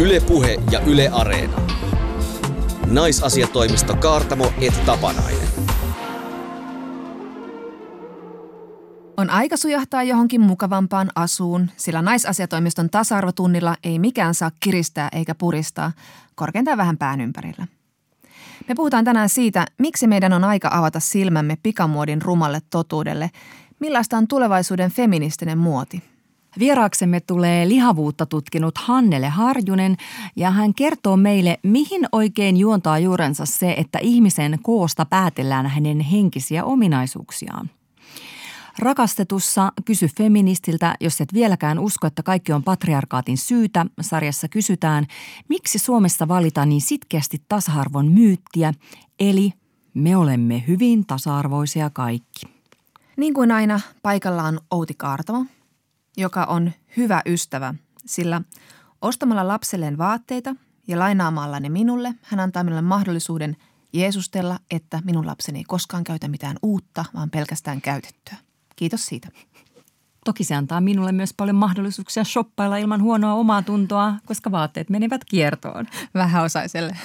Ylepuhe ja Yle Areena. Naisasiatoimisto Kaartamo et Tapanainen. On aika sujahtaa johonkin mukavampaan asuun, sillä naisasiatoimiston tasa-arvotunnilla ei mikään saa kiristää eikä puristaa, korkeintaan vähän pään ympärillä. Me puhutaan tänään siitä, miksi meidän on aika avata silmämme pikamuodin rumalle totuudelle, millaista on tulevaisuuden feministinen muoti. Vieraaksemme tulee lihavuutta tutkinut Hannele Harjunen ja hän kertoo meille, mihin oikein juontaa juurensa se, että ihmisen koosta päätellään hänen henkisiä ominaisuuksiaan. Rakastetussa Kysy feministiltä, jos et vieläkään usko, että kaikki on patriarkaatin syytä, sarjassa kysytään, miksi Suomessa valitaan niin sitkeästi tasa-arvon myyttiä, eli me olemme hyvin tasa-arvoisia kaikki. Niin kuin aina, paikalla on Outi Kaartamo, joka on hyvä ystävä, sillä ostamalla lapselleen vaatteita ja lainaamalla ne minulle, hän antaa minulle mahdollisuuden jeesustella, että minun lapseni ei koskaan käytä mitään uutta, vaan pelkästään käytettyä. Kiitos siitä. Toki se antaa minulle myös paljon mahdollisuuksia shoppailla ilman huonoa omaa tuntoa, koska vaatteet menevät kiertoon. Vähäosaiselle.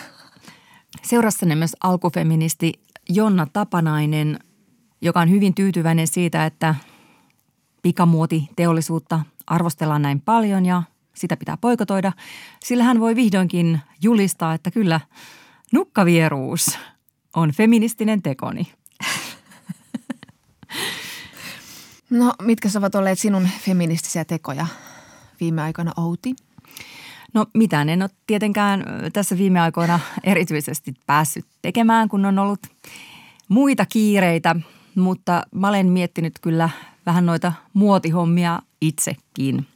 Seurassanne myös alkufeministi Jonna Tapanainen, joka on hyvin tyytyväinen siitä, että pikamuotiteollisuutta arvostellaan näin paljon ja sitä pitää poikotoida, sillä hän voi vihdoinkin julistaa, että kyllä nukkavieruus on feministinen tekoni. No, mitkä ovat olleet sinun feministisiä tekoja viime aikoina, Outi? No mitään en ole tietenkään tässä viime aikoina erityisesti päässyt tekemään, kun on ollut muita kiireitä, mutta mä olen miettinyt kyllä vähän noita muotihommia itsekin.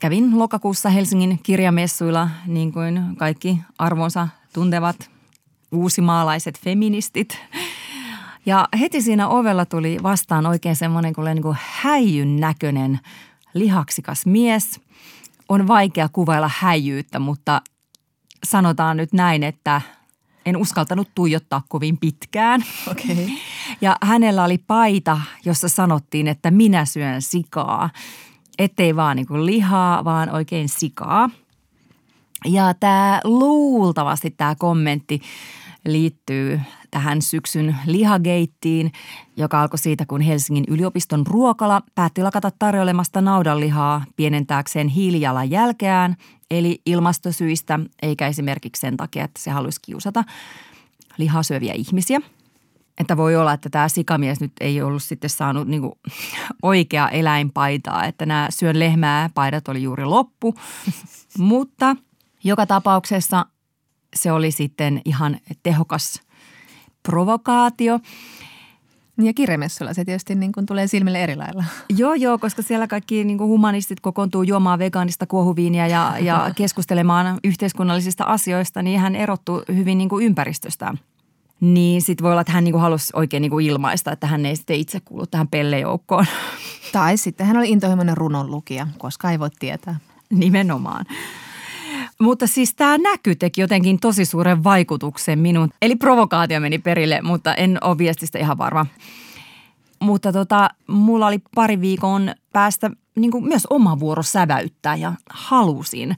Kävin lokakuussa Helsingin kirjamessuilla, niin kuin kaikki arvonsa tuntevat uusimaalaiset feministit. Ja heti siinä ovella tuli vastaan oikein semmoinen kuin, niin kuin häijyn näköinen lihaksikas mies. On vaikea kuvailla häijyyttä, mutta sanotaan nyt näin, että en uskaltanut tuijottaa kovin pitkään. Okay. Ja hänellä oli paita, jossa sanottiin, että minä syön sikaa. Ettei vaan niin kuin lihaa, vaan oikein sikaa. Ja tämä luultavasti tämä kommentti liittyy tähän syksyn lihageittiin, joka alkoi siitä, kun Helsingin yliopiston ruokala päätti lakata tarjoilemasta naudanlihaa pienentääkseen hiilijalanjälkeään, eli ilmastosyistä, eikä esimerkiksi sen takia, että se haluaisi kiusata lihasyöviä ihmisiä. Että voi olla, että tämä sikamies nyt ei ollut sitten saanut niin kuin oikea eläinpaitaa, että nämä syön lehmää paidat oli juuri loppu. Mutta joka tapauksessa se oli sitten ihan tehokas provokaatio. Ja kirjamessuilla se tietysti niin kuin tulee silmille eri lailla. Joo, joo, koska siellä kaikki niin kuin humanistit kokoontuu juomaan vegaanista kuohuviinia ja, ja keskustelemaan yhteiskunnallisista asioista, niin hän erottuu hyvin niin kuin ympäristöstään. Niin sitten voi olla, että hän niin kuin halusi oikein niin kuin ilmaista, että hän ei sitten itse kuulu tähän pellejoukkoon. Tai sitten hän oli intohimoinen runonlukija, koska ei voi tietää. Nimenomaan. Mutta siis tämä näky teki jotenkin tosi suuren vaikutuksen minun. Eli provokaatio meni perille, mutta en ole viestistä ihan varma. Mutta tota, mulla oli pari viikon päästä niin kuin myös oma vuoro säväyttää ja halusin.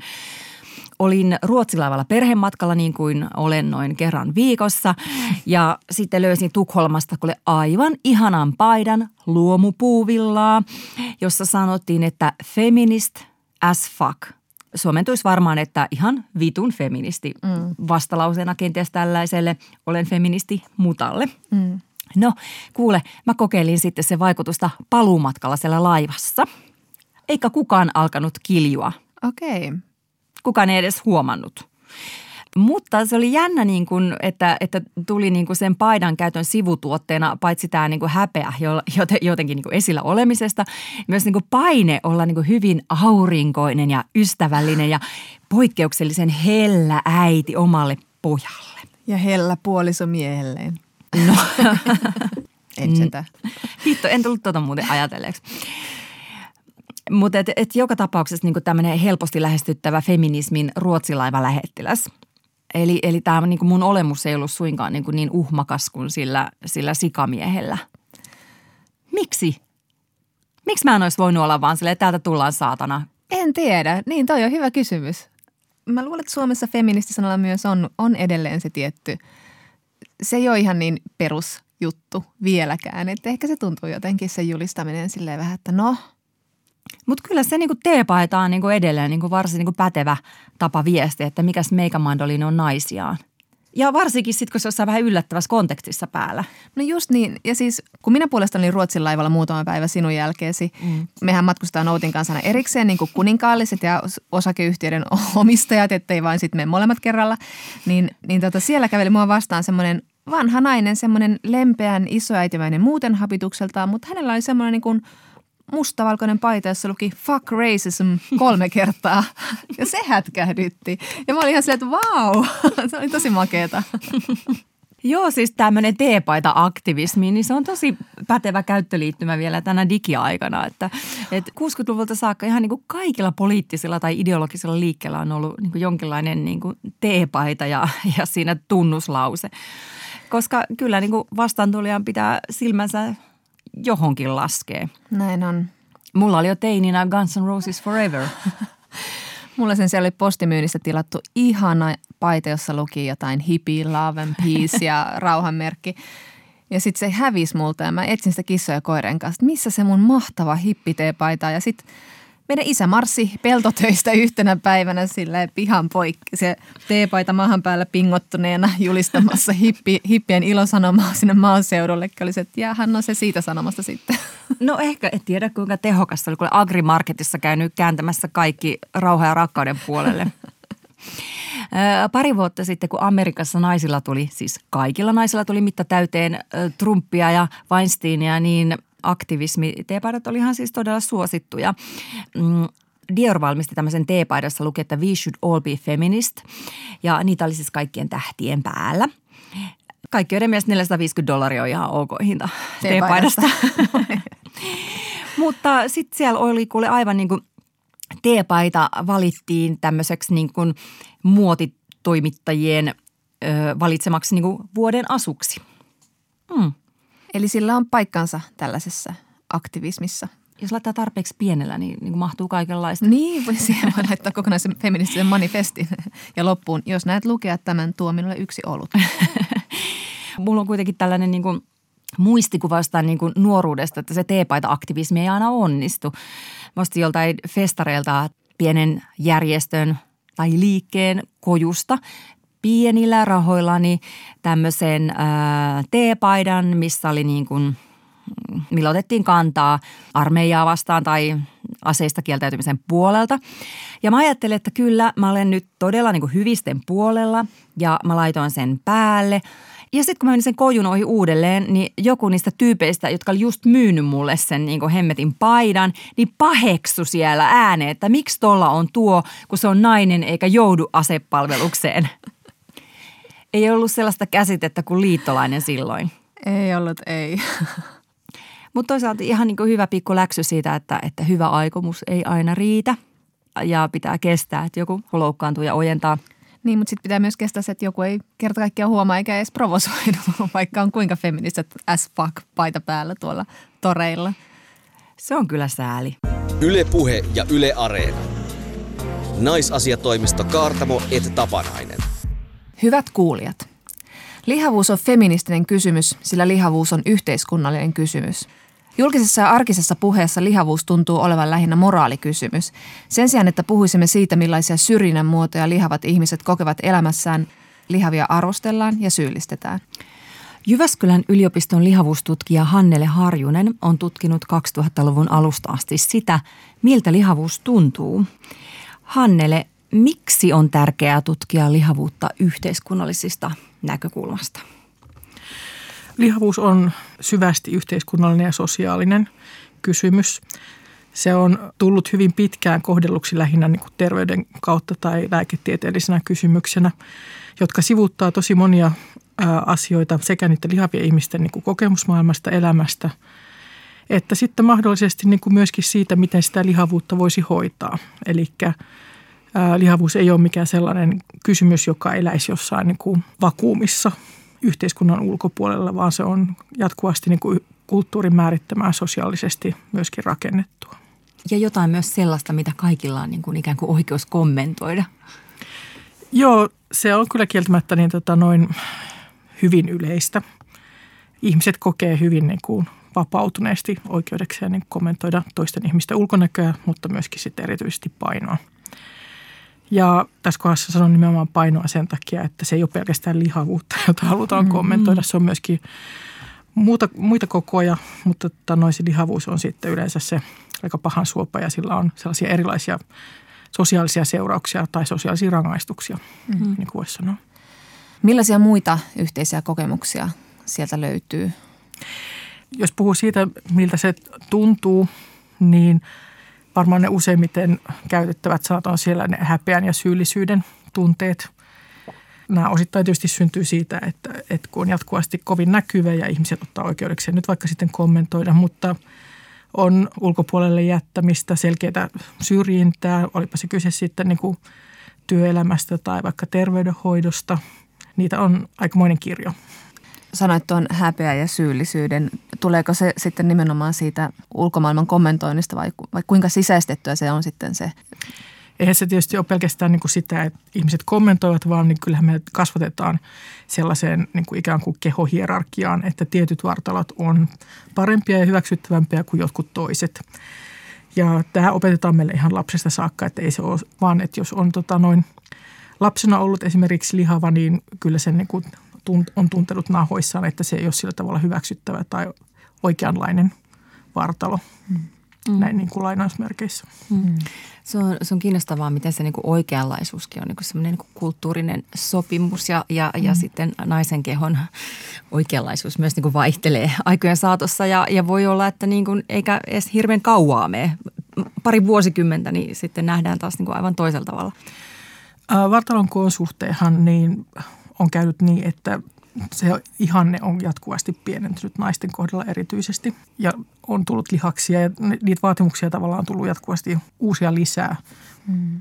Olin Ruotsilaivalla perhematkalla niin kuin olen noin kerran viikossa ja sitten löysin Tukholmasta kuule aivan ihanan paidan luomupuuvillaa, jossa sanottiin, että feminist as fuck – suomentuisi varmaan, että ihan vitun feministi mm. vastalauseena kenties tällaiselle olen feministi mutalle. Mm. No kuule, mä kokeilin sitten se vaikutusta paluumatkalla siellä laivassa. Eikä kukaan alkanut kiljua. Okei. Okay. Kukaan ei edes huomannut. Mutta se oli jännä, niin kuin, että, että tuli niin kuin sen paidan käytön sivutuotteena paitsi tämä niin kuin häpeä jotenkin niin kuin esillä olemisesta, myös niin kuin paine olla niin kuin hyvin aurinkoinen ja ystävällinen ja poikkeuksellisen hellä äiti omalle pojalle. Ja hellä puoliso miehelleen. No. en sitä. Hitto, en tullut tuota muuten ajatelleeksi. Mutta et, et joka tapauksessa niin tämmöinen helposti lähestyttävä feminismin ruotsilaiva lähettiläs – Eli, eli tämä niin kuin mun olemus ei ollut suinkaan niin, kuin niin uhmakas kuin sillä, sillä sikamiehellä. Miksi? Miksi mä en olisi voinut olla vaan silleen, että täältä tullaan saatana? En tiedä. Niin, toi on hyvä kysymys. mä luulen, että Suomessa feministisanalla myös on, on edelleen se tietty, se ei ole ihan niin perusjuttu vieläkään. Että ehkä se tuntuu jotenkin se julistaminen silleen vähän, että no. Mutta kyllä se niinku teepaita on niinku edelleen niinku varsin niinku pätevä tapa viestiä, että mikäs meikamandoliini on naisiaan. Ja varsinkin sitten, kun se on vähän yllättävässä kontekstissa päällä. No just niin. Ja siis kun minä puolestani olin Ruotsin laivalla muutama päivä sinun jälkeesi, mm. mehän matkustaa Noutin kanssa erikseen niin kuin kuninkaalliset ja osakeyhtiöiden omistajat, ettei vain sitten me molemmat kerralla. Niin, niin tota, siellä käveli mua vastaan semmoinen vanha nainen, semmoinen lempeän isoäitimäinen muuten habitukseltaan, mutta hänellä oli semmoinen niin kuin – mustavalkoinen paita, jossa luki fuck racism kolme kertaa. Ja se hätkähdytti. Ja mä olin ihan silleen, että vau, se oli tosi makeeta. Joo, siis tämmöinen teepaita-aktivismi, niin se on tosi pätevä käyttöliittymä vielä tänä digiaikana. Että, että 60-luvulta saakka ihan niin kuin kaikilla poliittisilla tai ideologisilla liikkeellä on ollut niin kuin jonkinlainen niin kuin teepaita ja, ja siinä tunnuslause. Koska kyllä niin kuin vastaantulijan pitää silmänsä johonkin laskee. Näin on. Mulla oli jo teininä Guns N' Roses Forever. Mulla sen siellä oli postimyynnissä tilattu ihana paita, jossa luki jotain hippie, love and peace ja rauhanmerkki. Ja sitten se hävisi multa ja mä etsin sitä kissoja koiren kanssa, missä se mun mahtava hippiteepaita. Ja sitten meidän isä marssi peltotöistä yhtenä päivänä sille pihan poikki. Se teepaita maahan päällä pingottuneena julistamassa hippi, hippien ilosanomaa sinne maaseudulle. Oli se, että jäähän no se siitä sanomasta sitten. No ehkä, et tiedä kuinka tehokasta oli, kun Agrimarketissa käynyt kääntämässä kaikki rauha ja rakkauden puolelle. Pari vuotta sitten, kun Amerikassa naisilla tuli, siis kaikilla naisilla tuli mitta täyteen Trumpia ja Weinsteinia, niin aktivismi. Teepaidat olihan siis todella suosittuja. Mm, Dior valmisti tämmöisen teepaidassa luki, että we should all be feminist. Ja niitä oli siis kaikkien tähtien päällä. Kaikki mielestä 450 dollaria on ihan ok hinta teepaidasta. teepaidasta. Mutta sitten siellä oli kuule aivan niin kuin teepaita valittiin tämmöiseksi niin kuin muotitoimittajien ö, valitsemaksi niin kuin vuoden asuksi. Hmm. Eli sillä on paikkansa tällaisessa aktivismissa. Jos laittaa tarpeeksi pienellä, niin, niin mahtuu kaikenlaista. Niin, voi siihen voi laittaa kokonaisen feministisen manifestin ja loppuun. Jos näet lukea tämän, tuo minulle yksi olut. Mulla on kuitenkin tällainen niin kuin muistikuva jostain niin kuin nuoruudesta, että se teepaita-aktivismi ei aina onnistu. Musta joltain festareilta pienen järjestön tai liikkeen kojusta pienillä rahoillani tämmöisen ää, teepaidan, missä oli niin kuin, millä otettiin kantaa armeijaa vastaan tai aseista kieltäytymisen puolelta. Ja mä ajattelin, että kyllä mä olen nyt todella niin kuin hyvisten puolella ja mä laitoin sen päälle. Ja sitten kun mä menin sen kojun ohi uudelleen, niin joku niistä tyypeistä, jotka oli just myynyt mulle sen niin hemmetin paidan, niin paheksu siellä ääneen, että miksi tolla on tuo, kun se on nainen eikä joudu asepalvelukseen. Ei ollut sellaista käsitettä kuin liittolainen silloin. Ei ollut, ei. Mutta toisaalta ihan niin kuin hyvä pikku läksy siitä, että, että hyvä aikomus ei aina riitä ja pitää kestää, että joku loukkaantuu ja ojentaa. Niin, mutta sitten pitää myös kestää se, että joku ei kerta kaikkiaan huomaa eikä edes provosoidu, vaikka on kuinka feministiset as fuck paita päällä tuolla toreilla. Se on kyllä sääli. Ylepuhe ja Yle Areena. Naisasiatoimisto Kaartamo et Tapanainen. Hyvät kuulijat, lihavuus on feministinen kysymys, sillä lihavuus on yhteiskunnallinen kysymys. Julkisessa ja arkisessa puheessa lihavuus tuntuu olevan lähinnä moraalikysymys. Sen sijaan, että puhuisimme siitä, millaisia syrjinnän muotoja lihavat ihmiset kokevat elämässään, lihavia arvostellaan ja syyllistetään. Jyväskylän yliopiston lihavuustutkija Hannele Harjunen on tutkinut 2000-luvun alusta asti sitä, miltä lihavuus tuntuu. Hannele, Miksi on tärkeää tutkia lihavuutta yhteiskunnallisista näkökulmasta? Lihavuus on syvästi yhteiskunnallinen ja sosiaalinen kysymys. Se on tullut hyvin pitkään kohdelluksi lähinnä niin kuin terveyden kautta tai lääketieteellisenä kysymyksenä, jotka sivuttaa tosi monia asioita sekä niiden lihavien ihmisten niin kuin kokemusmaailmasta, elämästä, että sitten mahdollisesti niin kuin myöskin siitä, miten sitä lihavuutta voisi hoitaa. Eli lihavuus ei ole mikään sellainen kysymys, joka eläisi jossain niin kuin vakuumissa yhteiskunnan ulkopuolella, vaan se on jatkuvasti niin kuin kulttuurin määrittämää sosiaalisesti myöskin rakennettua. Ja jotain myös sellaista, mitä kaikilla on niin kuin ikään kuin oikeus kommentoida. Joo, se on kyllä kieltämättä niin tota noin hyvin yleistä. Ihmiset kokee hyvin niin kuin vapautuneesti oikeudekseen niin kommentoida toisten ihmisten ulkonäköä, mutta myöskin sitten erityisesti painoa. Ja tässä kohdassa sanon nimenomaan painoa sen takia, että se ei ole pelkästään lihavuutta, jota halutaan mm-hmm. kommentoida. Se on myöskin muuta, muita kokoja, mutta tota, noin se lihavuus on sitten yleensä se aika pahan suopa ja sillä on sellaisia erilaisia sosiaalisia seurauksia tai sosiaalisia rangaistuksia, mm-hmm. niin kuin voisi sanoa. Millaisia muita yhteisiä kokemuksia sieltä löytyy? Jos puhuu siitä, miltä se tuntuu, niin varmaan ne useimmiten käytettävät sanat on siellä ne häpeän ja syyllisyyden tunteet. Nämä osittain tietysti syntyy siitä, että, että kun on jatkuvasti kovin näkyvä ja ihmiset ottaa oikeudekseen nyt vaikka sitten kommentoida, mutta on ulkopuolelle jättämistä, selkeää syrjintää, olipa se kyse sitten niin kuin työelämästä tai vaikka terveydenhoidosta. Niitä on aikamoinen kirjo sanoit tuon häpeä ja syyllisyyden. Tuleeko se sitten nimenomaan siitä ulkomaailman kommentoinnista vai, vai kuinka sisäistettyä se on sitten se? Eihän se tietysti ole pelkästään niin kuin sitä, että ihmiset kommentoivat, vaan niin kyllähän me kasvatetaan sellaiseen niin kuin ikään kuin kehohierarkiaan, että tietyt vartalot on parempia ja hyväksyttävämpiä kuin jotkut toiset. Ja tämä opetetaan meille ihan lapsesta saakka, että ei se ole vaan, että jos on tota noin lapsena ollut esimerkiksi lihava, niin kyllä sen niin kuin on tuntenut nahoissaan, että se ei ole sillä tavalla hyväksyttävä tai oikeanlainen vartalo. Mm. Näin niin kuin lainausmerkeissä. Mm. Se, on, se on kiinnostavaa, miten se niin kuin oikeanlaisuuskin on niin kuin semmoinen niin kuin kulttuurinen sopimus ja, ja, mm. ja sitten naisen kehon oikeanlaisuus myös niin kuin vaihtelee aikojen saatossa. Ja, ja voi olla, että niin kuin, eikä edes hirveän kauaa mene, pari vuosikymmentä, niin sitten nähdään taas niin kuin aivan toisella tavalla. Vartalon koon suhteenhan niin on käynyt niin, että se ihanne on jatkuvasti pienentynyt naisten kohdalla erityisesti ja on tullut lihaksia ja niitä vaatimuksia tavallaan on tullut jatkuvasti uusia lisää. Mm.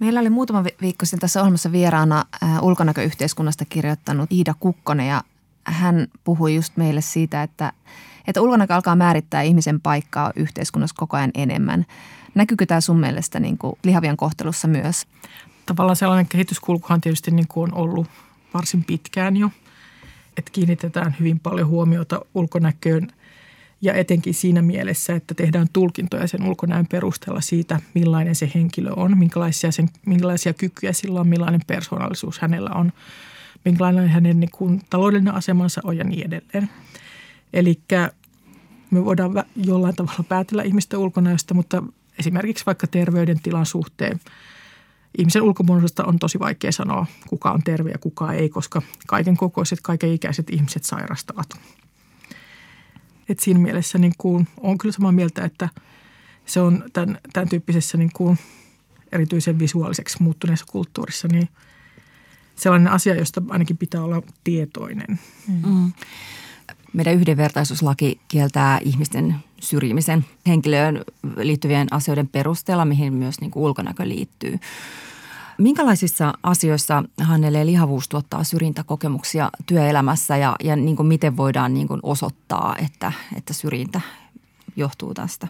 Meillä oli muutama viikko sitten tässä ohjelmassa vieraana äh, ulkonäköyhteiskunnasta kirjoittanut Iida Kukkonen ja hän puhui just meille siitä, että, että ulkonäkö alkaa määrittää ihmisen paikkaa yhteiskunnassa koko ajan enemmän. Näkyykö tämä sun mielestä niin kuin lihavien kohtelussa myös? Tavallaan sellainen kehityskulkuhan tietysti niin kuin on ollut – varsin pitkään jo. Että kiinnitetään hyvin paljon huomiota ulkonäköön ja etenkin siinä mielessä, että tehdään tulkintoja sen ulkonäön perusteella siitä, millainen se henkilö on, minkälaisia, sen, minkälaisia kykyjä sillä on, millainen persoonallisuus hänellä on, minkälainen hänen niin kuin, taloudellinen asemansa on ja niin edelleen. Eli me voidaan jollain tavalla päätellä ihmisten ulkonäöstä, mutta esimerkiksi vaikka terveydentilan suhteen – ihmisen ulkomuodosta on tosi vaikea sanoa, kuka on terve ja kuka ei, koska kaiken kokoiset, kaiken ikäiset ihmiset sairastavat. Et siinä mielessä niin kuin, on kyllä samaa mieltä, että se on tämän, tämän tyyppisessä niin kuin erityisen visuaaliseksi muuttuneessa kulttuurissa niin sellainen asia, josta ainakin pitää olla tietoinen. Mm. Meidän yhdenvertaisuuslaki kieltää ihmisten syrjimisen henkilöön liittyvien asioiden perusteella, mihin myös niin kuin ulkonäkö liittyy. Minkälaisissa asioissa Hannele lihavuus tuottaa syrjintäkokemuksia työelämässä ja, ja niin kuin miten voidaan niin kuin osoittaa, että, että syrjintä johtuu tästä?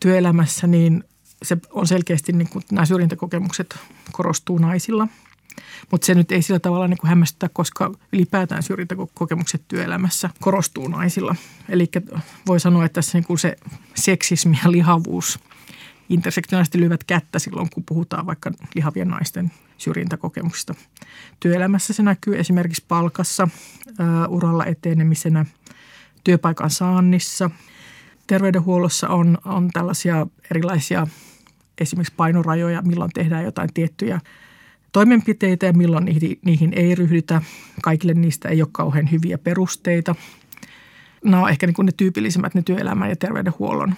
Työelämässä niin se on selkeästi, niin kuin nämä syrjintäkokemukset korostuu naisilla – mutta se nyt ei sillä tavalla niin kuin hämmästytä, koska ylipäätään syrjintäkokemukset työelämässä korostuu naisilla. Eli voi sanoa, että tässä niin kuin se seksismi ja lihavuus intersektionaalisesti lyövät kättä silloin, kun puhutaan vaikka lihavien naisten syrjintäkokemuksista. Työelämässä se näkyy esimerkiksi palkassa, uralla etenemisenä, työpaikan saannissa. Terveydenhuollossa on, on tällaisia erilaisia esimerkiksi painorajoja, milloin tehdään jotain tiettyjä toimenpiteitä ja milloin niihin, ei ryhdytä. Kaikille niistä ei ole kauhean hyviä perusteita. Nämä on ehkä niin kuin ne tyypillisimmät ne työelämän ja terveydenhuollon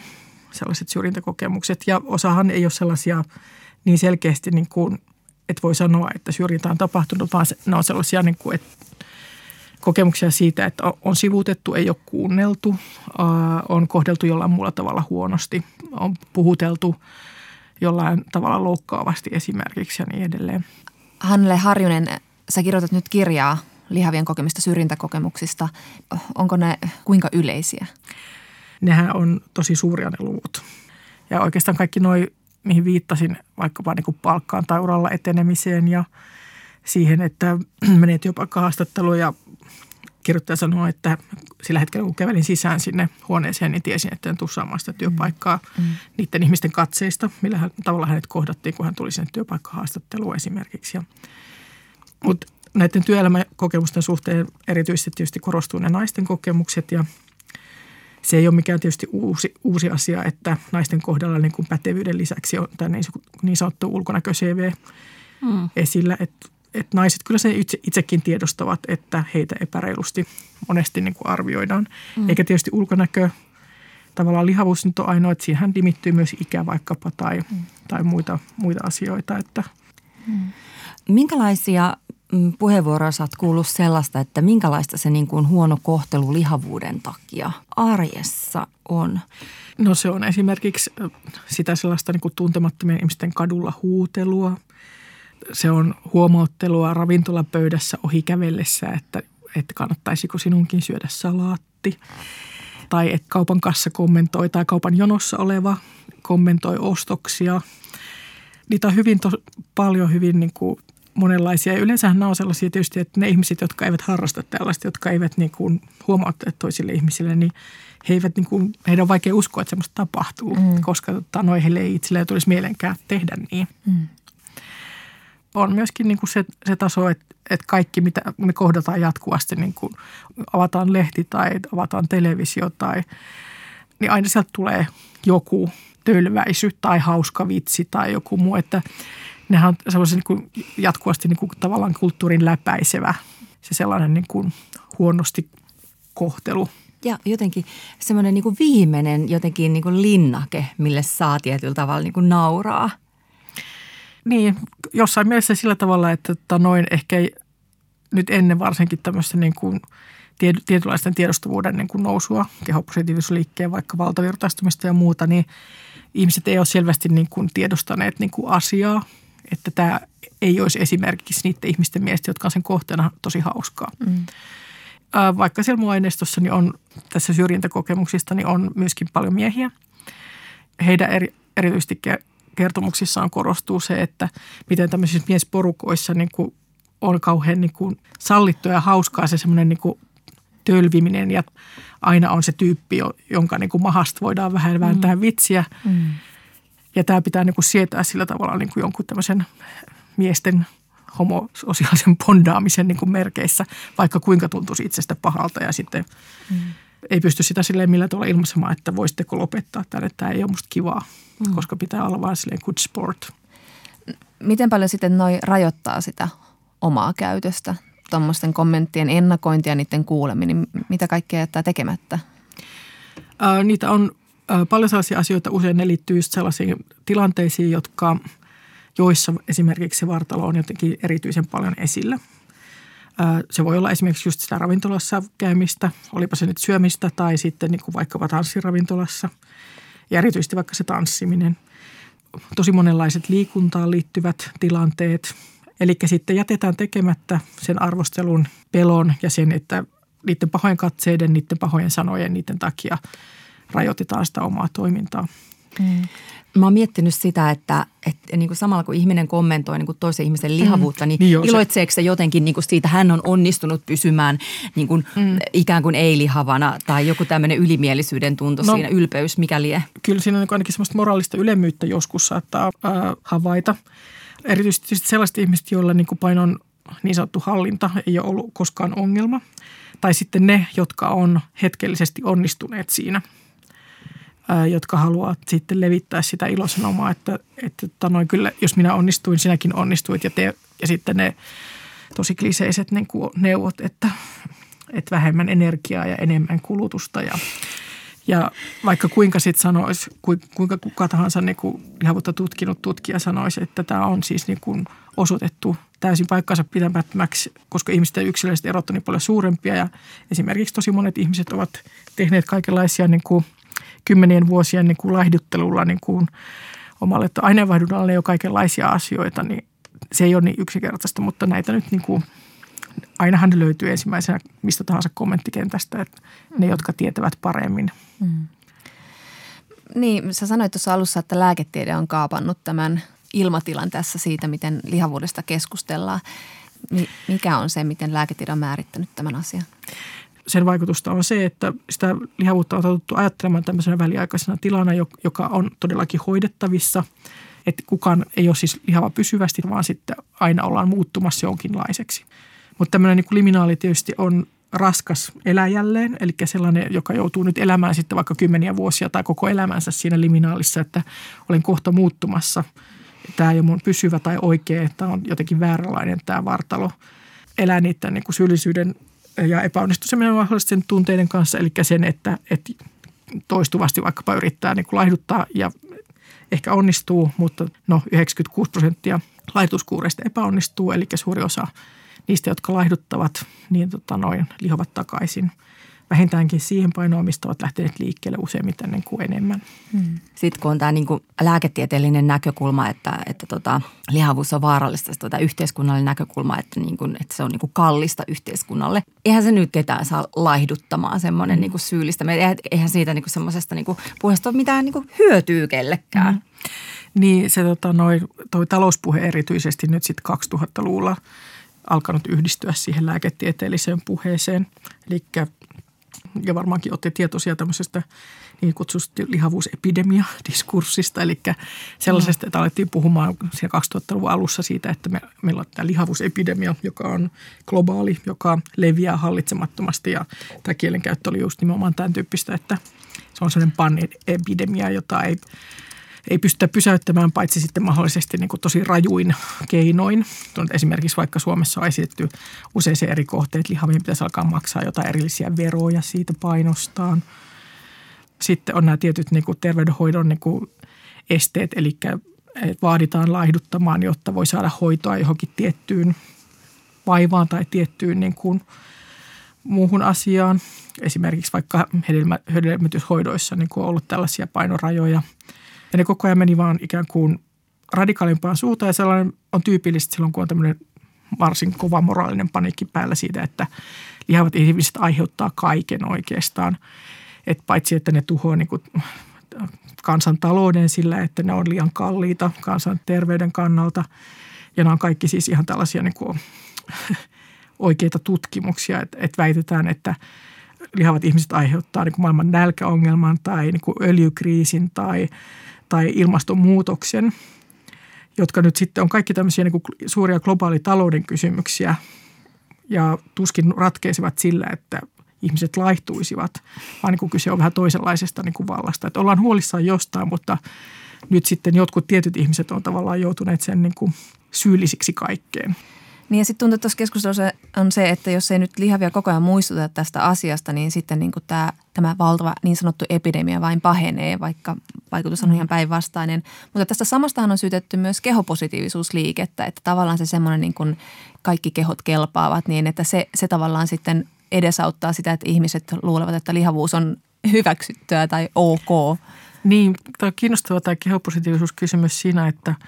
sellaiset syrjintäkokemukset. Ja osahan ei ole sellaisia niin selkeästi, niin kuin, että voi sanoa, että syrjintä on tapahtunut, vaan ne on sellaisia, niin kuin, että kokemuksia siitä, että on sivuutettu, ei ole kuunneltu, on kohdeltu jollain muulla tavalla huonosti, on puhuteltu jollain tavalla loukkaavasti esimerkiksi ja niin edelleen. Hannele Harjunen, sä kirjoitat nyt kirjaa lihavien kokemista syrjintäkokemuksista. Onko ne kuinka yleisiä? Nehän on tosi suuria ne luvut. Ja oikeastaan kaikki noi, mihin viittasin, vaikkapa niin kuin palkkaan tai uralla etenemiseen ja siihen, että menee työpaikkahaastatteluun ja kirjoittaja sanoo, että sillä hetkellä kun kävelin sisään sinne huoneeseen, niin tiesin, että en tule saamaan sitä työpaikkaa mm. niiden ihmisten katseista, millä tavalla hänet kohdattiin, kun hän tuli sinne työpaikkahaastatteluun esimerkiksi. Ja, mutta näiden työelämäkokemusten suhteen erityisesti tietysti korostuu ne naisten kokemukset ja se ei ole mikään tietysti uusi, uusi asia, että naisten kohdalla niin kuin pätevyyden lisäksi on tämä niin, niin sanottu ulkonäkö CV mm. esillä, että että naiset kyllä se itse, itsekin tiedostavat, että heitä epäreilusti monesti niin kuin arvioidaan. Mm. Eikä tietysti ulkonäkö, tavallaan lihavuus nyt on ainoa, että siihen limittyy myös ikä vaikkapa tai, mm. tai muita, muita asioita. Että. Mm. Minkälaisia mm, puheenvuoroja sä oot kuullut sellaista, että minkälaista se niin kuin huono kohtelu lihavuuden takia arjessa on? No se on esimerkiksi sitä sellaista niin kuin tuntemattomien ihmisten kadulla huutelua – se on huomauttelua ravintolapöydässä ohi kävellessä, että, että kannattaisiko sinunkin syödä salaatti. Tai että kaupan kassa kommentoi tai kaupan jonossa oleva kommentoi ostoksia. Niitä on hyvin to, paljon hyvin niin kuin monenlaisia. Ja yleensä nämä on sellaisia tietysti, että ne ihmiset, jotka eivät harrasta tällaista, jotka eivät niin kuin huomauttele toisille ihmisille, niin he eivät niin kuin, heidän on vaikea uskoa, että semmoista tapahtuu, mm. koska tota, no, heille ei itselleen tulisi mielenkään tehdä niin. Mm on myöskin niin kuin se, se taso, että, että kaikki mitä me kohdataan jatkuvasti, niin kuin avataan lehti tai avataan televisio tai, niin aina sieltä tulee joku tölväisy tai hauska vitsi tai joku muu, että nehän on sellaisen niin jatkuvasti niin kuin tavallaan kulttuurin läpäisevä se sellainen niin kuin huonosti kohtelu. Ja jotenkin semmoinen niin viimeinen jotenkin niin kuin linnake, mille saa tietyllä tavalla niin kuin nauraa – niin, jossain mielessä sillä tavalla, että tota noin ehkä ei, nyt ennen varsinkin tämmöistä niin kuin tietynlaisten tiedostavuuden niin kuin nousua, kehopositiivisuusliikkeen vaikka valtavirtaistumista ja muuta, niin ihmiset ei ole selvästi niin kuin tiedostaneet niin kuin asiaa, että tämä ei olisi esimerkiksi niiden ihmisten mielestä, jotka on sen kohteena tosi hauskaa. Mm. Vaikka siellä mun aineistossa niin on tässä syrjintäkokemuksista, niin on myöskin paljon miehiä. Heidän eri, erityisesti kertomuksissaan korostuu se, että miten tämmöisissä miesporukoissa niin kuin on kauhean niin kuin sallittua ja hauskaa se semmoinen niin kuin tölviminen ja aina on se tyyppi, jonka niin kuin mahasta voidaan vähän vääntää mm. vitsiä. Mm. Ja tämä pitää niin kuin sietää sillä tavalla niin kuin jonkun tämmöisen miesten homososiaalisen bondaamisen niin kuin merkeissä, vaikka kuinka tuntuisi itsestä pahalta ja sitten mm. Ei pysty sitä silleen millä tavalla ilmaisemaan, että voisitteko lopettaa tämän, että tämä ei ole musta kivaa mm. koska pitää olla vain silleen good sport. Miten paljon sitten noi rajoittaa sitä omaa käytöstä, tuommoisten kommenttien ennakointia ja niiden kuuleminen, mitä kaikkea jättää tekemättä? Ää, niitä on ää, paljon sellaisia asioita, usein ne liittyy just sellaisiin tilanteisiin, jotka, joissa esimerkiksi se vartalo on jotenkin erityisen paljon esillä. Ää, se voi olla esimerkiksi just sitä ravintolassa käymistä, olipa se nyt syömistä tai sitten niin kuin vaikkapa tanssiravintolassa – ja erityisesti vaikka se tanssiminen. Tosi monenlaiset liikuntaan liittyvät tilanteet. Eli sitten jätetään tekemättä sen arvostelun pelon ja sen, että niiden pahojen katseiden, niiden pahojen sanojen, niiden takia rajoitetaan sitä omaa toimintaa. Mm. Mä oon miettinyt sitä, että, että niin kuin samalla kun ihminen kommentoi niin kuin toisen ihmisen mm. lihavuutta, mm. niin, niin iloitseeko se jotenkin niin kuin siitä, hän on onnistunut pysymään niin kuin mm. ikään kuin ei-lihavana tai joku tämmöinen ylimielisyyden tunto no, siinä, ylpeys, mikä lie? Kyllä siinä on niin ainakin semmoista moraalista ylemmyyttä joskus saattaa äh, havaita. Erityisesti sellaiset ihmiset, joilla niin kuin painon niin sanottu hallinta ei ole ollut koskaan ongelma. Tai sitten ne, jotka on hetkellisesti onnistuneet siinä – jotka haluavat sitten levittää sitä ilosanomaa, että, että, että noin kyllä, jos minä onnistuin, sinäkin onnistuit ja, te, ja sitten ne tosi kliseiset niin kuin neuvot, että, että vähemmän energiaa ja enemmän kulutusta ja ja vaikka kuinka sitten sanoisi, kuinka kuka tahansa niin kuin lihavuutta tutkinut tutkija sanoisi, että tämä on siis niin kuin osoitettu täysin paikkansa pitämättömäksi, koska ihmisten yksilölliset erot on niin paljon suurempia ja esimerkiksi tosi monet ihmiset ovat tehneet kaikenlaisia niin kuin – kymmenien vuosien niin kuin laihduttelulla niin kuin omalle aineenvaihdunnalle jo kaikenlaisia asioita, niin se ei ole niin yksinkertaista, mutta näitä nyt niin kuin, ainahan ne löytyy ensimmäisenä mistä tahansa kommenttikentästä, että ne, jotka tietävät paremmin. Mm. Niin, sä sanoit tuossa alussa, että lääketiede on kaapannut tämän ilmatilan tässä siitä, miten lihavuudesta keskustellaan. Mikä on se, miten lääketiede on määrittänyt tämän asian? Sen vaikutusta on se, että sitä lihavuutta on totuttu ajattelemaan tämmöisenä väliaikaisena tilana, joka on todellakin hoidettavissa. Että kukaan ei ole siis lihava pysyvästi, vaan sitten aina ollaan muuttumassa jonkinlaiseksi. Mutta tämmöinen niin liminaali tietysti on raskas eläjälleen, eli sellainen, joka joutuu nyt elämään sitten vaikka kymmeniä vuosia tai koko elämänsä siinä liminaalissa, että olen kohta muuttumassa. Tämä ei ole mun pysyvä tai oikea, tämä on jotenkin vääränlainen tämä vartalo. Elää niiden niin syyllisyyden ja epäonnistumisen mahdollisten tunteiden kanssa, eli sen, että, että toistuvasti vaikkapa yrittää niin kuin laihduttaa ja ehkä onnistuu, mutta no 96 prosenttia laihdutuskuureista epäonnistuu, eli suuri osa niistä, jotka laihduttavat, niin tota noin, lihovat takaisin vähintäänkin siihen painoon, mistä ovat lähteneet liikkeelle useimmiten niin kuin enemmän. Hmm. Sitten kun on tämä niin kuin lääketieteellinen näkökulma, että, että tota, lihavuus on vaarallista, tämä tota yhteiskunnallinen näkökulma, että, niin kuin, että se on niin kuin kallista yhteiskunnalle. Eihän se nyt ketään saa laihduttamaan semmoinen hmm. niin kuin syyllistä. Eihän siitä niin kuin semmoisesta niin kuin puheesta ole mitään niin kuin hyötyä kellekään. Hmm. Niin se tota, noi, toi talouspuhe erityisesti nyt sitten 2000-luvulla – alkanut yhdistyä siihen lääketieteelliseen puheeseen. Eli ja varmaankin olette tietoisia tämmöisestä niin kutsusta lihavuusepidemia-diskurssista, eli sellaisesta, että alettiin puhumaan siellä 2000-luvun alussa siitä, että me, meillä on tämä lihavuusepidemia, joka on globaali, joka leviää hallitsemattomasti ja tämä kielenkäyttö oli just nimenomaan tämän tyyppistä, että se on sellainen panepidemia, jota ei ei pystytä pysäyttämään, paitsi sitten mahdollisesti niin kuin tosi rajuin keinoin. Esimerkiksi vaikka Suomessa on esitetty useisiin eri kohteet, lihavien pitäisi alkaa maksaa jotain erillisiä veroja siitä painostaan. Sitten on nämä tietyt niin kuin terveydenhoidon niin kuin esteet, eli vaaditaan laihduttamaan, jotta voi saada hoitoa johonkin tiettyyn vaivaan tai tiettyyn niin kuin muuhun asiaan. Esimerkiksi vaikka hedelmöityshoidoissa niin kuin on ollut tällaisia painorajoja – ja ne koko ajan meni vaan ikään kuin radikaalimpaan suuntaan ja sellainen on tyypillistä silloin, kun on tämmöinen varsin kova moraalinen paniikki päällä siitä, että lihavat ihmiset aiheuttaa kaiken oikeastaan. Et paitsi, että ne tuhoaa niin kansantalouden sillä, että ne on liian kalliita kansanterveyden kannalta. Ja nämä on kaikki siis ihan tällaisia niin kuin oikeita tutkimuksia, että, että väitetään, että lihavat ihmiset aiheuttaa niin kuin maailman nälkäongelman tai niin kuin öljykriisin tai – tai ilmastonmuutoksen, jotka nyt sitten on kaikki tämmöisiä niin kuin suuria globaalitalouden kysymyksiä ja tuskin ratkeisivat sillä, että ihmiset laihtuisivat, vaan niin kuin kyse on vähän toisenlaisesta niin kuin vallasta. Että ollaan huolissaan jostain, mutta nyt sitten jotkut tietyt ihmiset on tavallaan joutuneet sen niin kuin syyllisiksi kaikkeen. Niin ja sitten tuntuu, että tuossa keskustelussa on se, että jos ei nyt lihavia koko ajan muistuta tästä asiasta, niin sitten niin tämä, tämä valtava niin sanottu epidemia vain pahenee, vaikka vaikutus on ihan päinvastainen. Mutta tästä samastahan on syytetty myös kehopositiivisuusliikettä, että tavallaan se semmoinen niin kuin kaikki kehot kelpaavat niin, että se, se tavallaan sitten edesauttaa sitä, että ihmiset luulevat, että lihavuus on hyväksyttyä tai ok. Niin, tämä on kiinnostava tämä kehopositiivisuuskysymys siinä, että –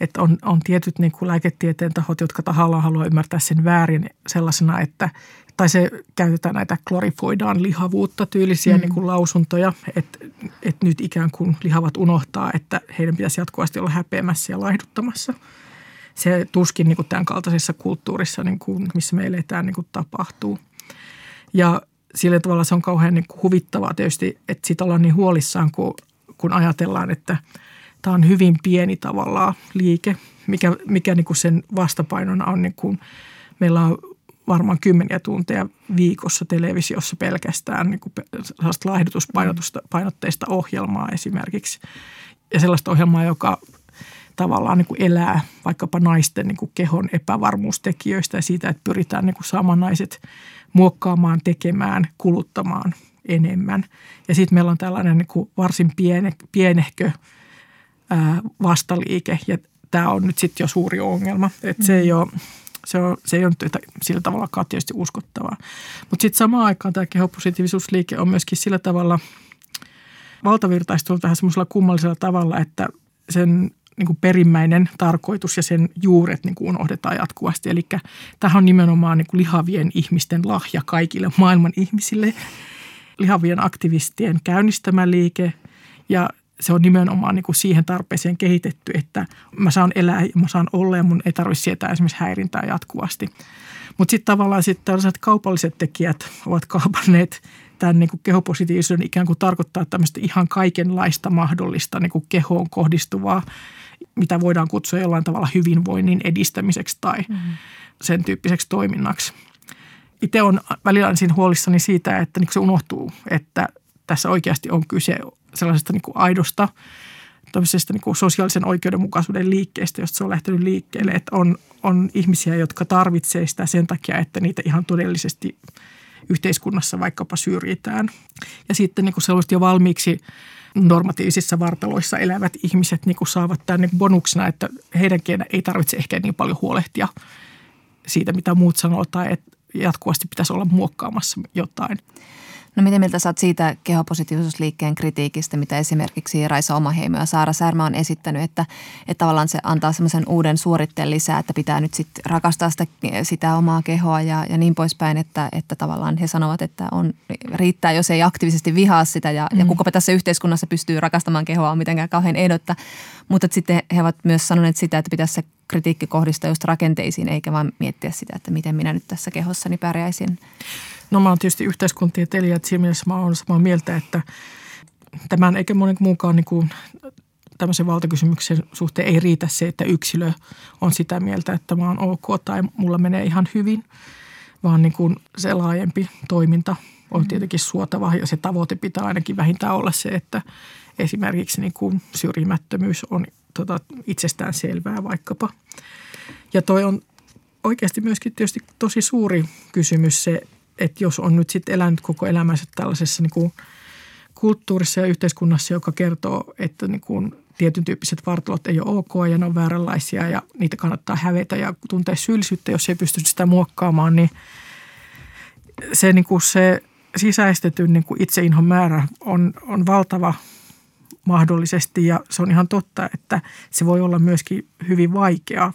että on, on tietyt niin kuin lääketieteen tahot, jotka tahallaan haluaa ymmärtää sen väärin sellaisena, että tai se käytetään näitä klorifoidaan lihavuutta tyylisiä mm. niin kuin lausuntoja, että, että nyt ikään kuin lihavat unohtaa, että heidän pitäisi jatkuvasti olla häpeämässä ja laihduttamassa. Se tuskin niin kuin tämän kaltaisessa kulttuurissa, niin kuin, missä me eletään, niin kuin tapahtuu. Ja sillä tavalla se on kauhean niin kuin huvittavaa tietysti, että siitä ollaan niin huolissaan, kun, kun ajatellaan, että – tämä on hyvin pieni tavallaan liike, mikä, mikä niin kuin sen vastapainona on niin kuin, meillä on varmaan kymmeniä tunteja viikossa televisiossa pelkästään niin kuin sellaista laihdutuspainotteista ohjelmaa esimerkiksi. Ja sellaista ohjelmaa, joka tavallaan niin kuin elää vaikkapa naisten niin kuin kehon epävarmuustekijöistä ja siitä, että pyritään niin kuin saamaan naiset muokkaamaan, tekemään, kuluttamaan enemmän. Ja sitten meillä on tällainen niin kuin varsin piene, pienehkö – vastaliike ja tämä on nyt sitten jo suuri ongelma. Että se ei ole se, on, se ei ole nyt sillä tavalla tietysti uskottavaa. Mutta sitten samaan aikaan tämä kehopositiivisuusliike on myöskin sillä tavalla valtavirtaistunut vähän semmoisella kummallisella tavalla, että sen niin kuin perimmäinen tarkoitus ja sen juuret niin kuin unohdetaan jatkuvasti. Eli tähän on nimenomaan niin kuin lihavien ihmisten lahja kaikille maailman ihmisille. Lihavien aktivistien käynnistämä liike ja se on nimenomaan niin kuin siihen tarpeeseen kehitetty, että mä saan elää ja mä saan olla ja mun ei tarvitse sietää esimerkiksi häirintää jatkuvasti. Mutta sitten tavallaan sitten tällaiset kaupalliset tekijät ovat kaupanneet tämän niin kuin kehopositiivisuuden ikään kuin tarkoittaa tämmöistä ihan kaikenlaista mahdollista niin kuin kehoon kohdistuvaa, mitä voidaan kutsua jollain tavalla hyvinvoinnin edistämiseksi tai mm-hmm. sen tyyppiseksi toiminnaksi. Itse on välillä ensin huolissani siitä, että niin se unohtuu, että tässä oikeasti on kyse sellaisesta niin kuin aidosta niin kuin sosiaalisen oikeudenmukaisuuden liikkeestä, josta se on lähtenyt liikkeelle. Että on, on ihmisiä, jotka tarvitsee sitä sen takia, että niitä ihan todellisesti yhteiskunnassa vaikkapa syrjitään. Ja sitten niin sellaiset jo valmiiksi normatiivisissa vartaloissa elävät ihmiset niin kuin saavat tämän niin bonuksena, että heidänkin ei tarvitse ehkä niin paljon huolehtia siitä, mitä muut sanoo tai että jatkuvasti pitäisi olla muokkaamassa jotain. No miten mieltä saat siitä kehopositiivisuusliikkeen kritiikistä, mitä esimerkiksi Raisa Omaheimo ja Saara Särmä on esittänyt, että, että tavallaan se antaa semmoisen uuden suoritteen lisää, että pitää nyt sitten rakastaa sitä, sitä omaa kehoa ja, ja niin poispäin, että, että tavallaan he sanovat, että on, riittää, jos ei aktiivisesti vihaa sitä ja, mm. ja kukapa tässä yhteiskunnassa pystyy rakastamaan kehoa on mitenkään kauhean ehdotta. Mutta sitten he ovat myös sanoneet sitä, että pitäisi se kritiikki kohdistaa just rakenteisiin eikä vaan miettiä sitä, että miten minä nyt tässä kehossani pärjäisin. No mä oon tietysti yhteiskuntieteilijä, että siinä mielessä mä oon samaa mieltä, että tämän eikä monen muunkaan niin kuin tämmöisen valtakysymyksen suhteen ei riitä se, että yksilö on sitä mieltä, että mä oon ok tai mulla menee ihan hyvin, vaan niin kuin se laajempi toiminta on mm. tietenkin suotava ja se tavoite pitää ainakin vähintään olla se, että esimerkiksi niin kuin syrjimättömyys on tota, itsestään selvää vaikkapa. Ja toi on oikeasti myöskin tietysti tosi suuri kysymys se, että jos on nyt sitten elänyt koko elämänsä tällaisessa niin kuin kulttuurissa ja yhteiskunnassa, joka kertoo, että niin kuin tietyn tyyppiset vartalot ei ole ok ja ne on vääränlaisia ja niitä kannattaa hävetä ja tuntea syyllisyyttä, jos ei pysty sitä muokkaamaan, niin se, niin kuin se sisäistetyn niin kuin itseinhon määrä on, on valtava mahdollisesti ja se on ihan totta, että se voi olla myöskin hyvin vaikea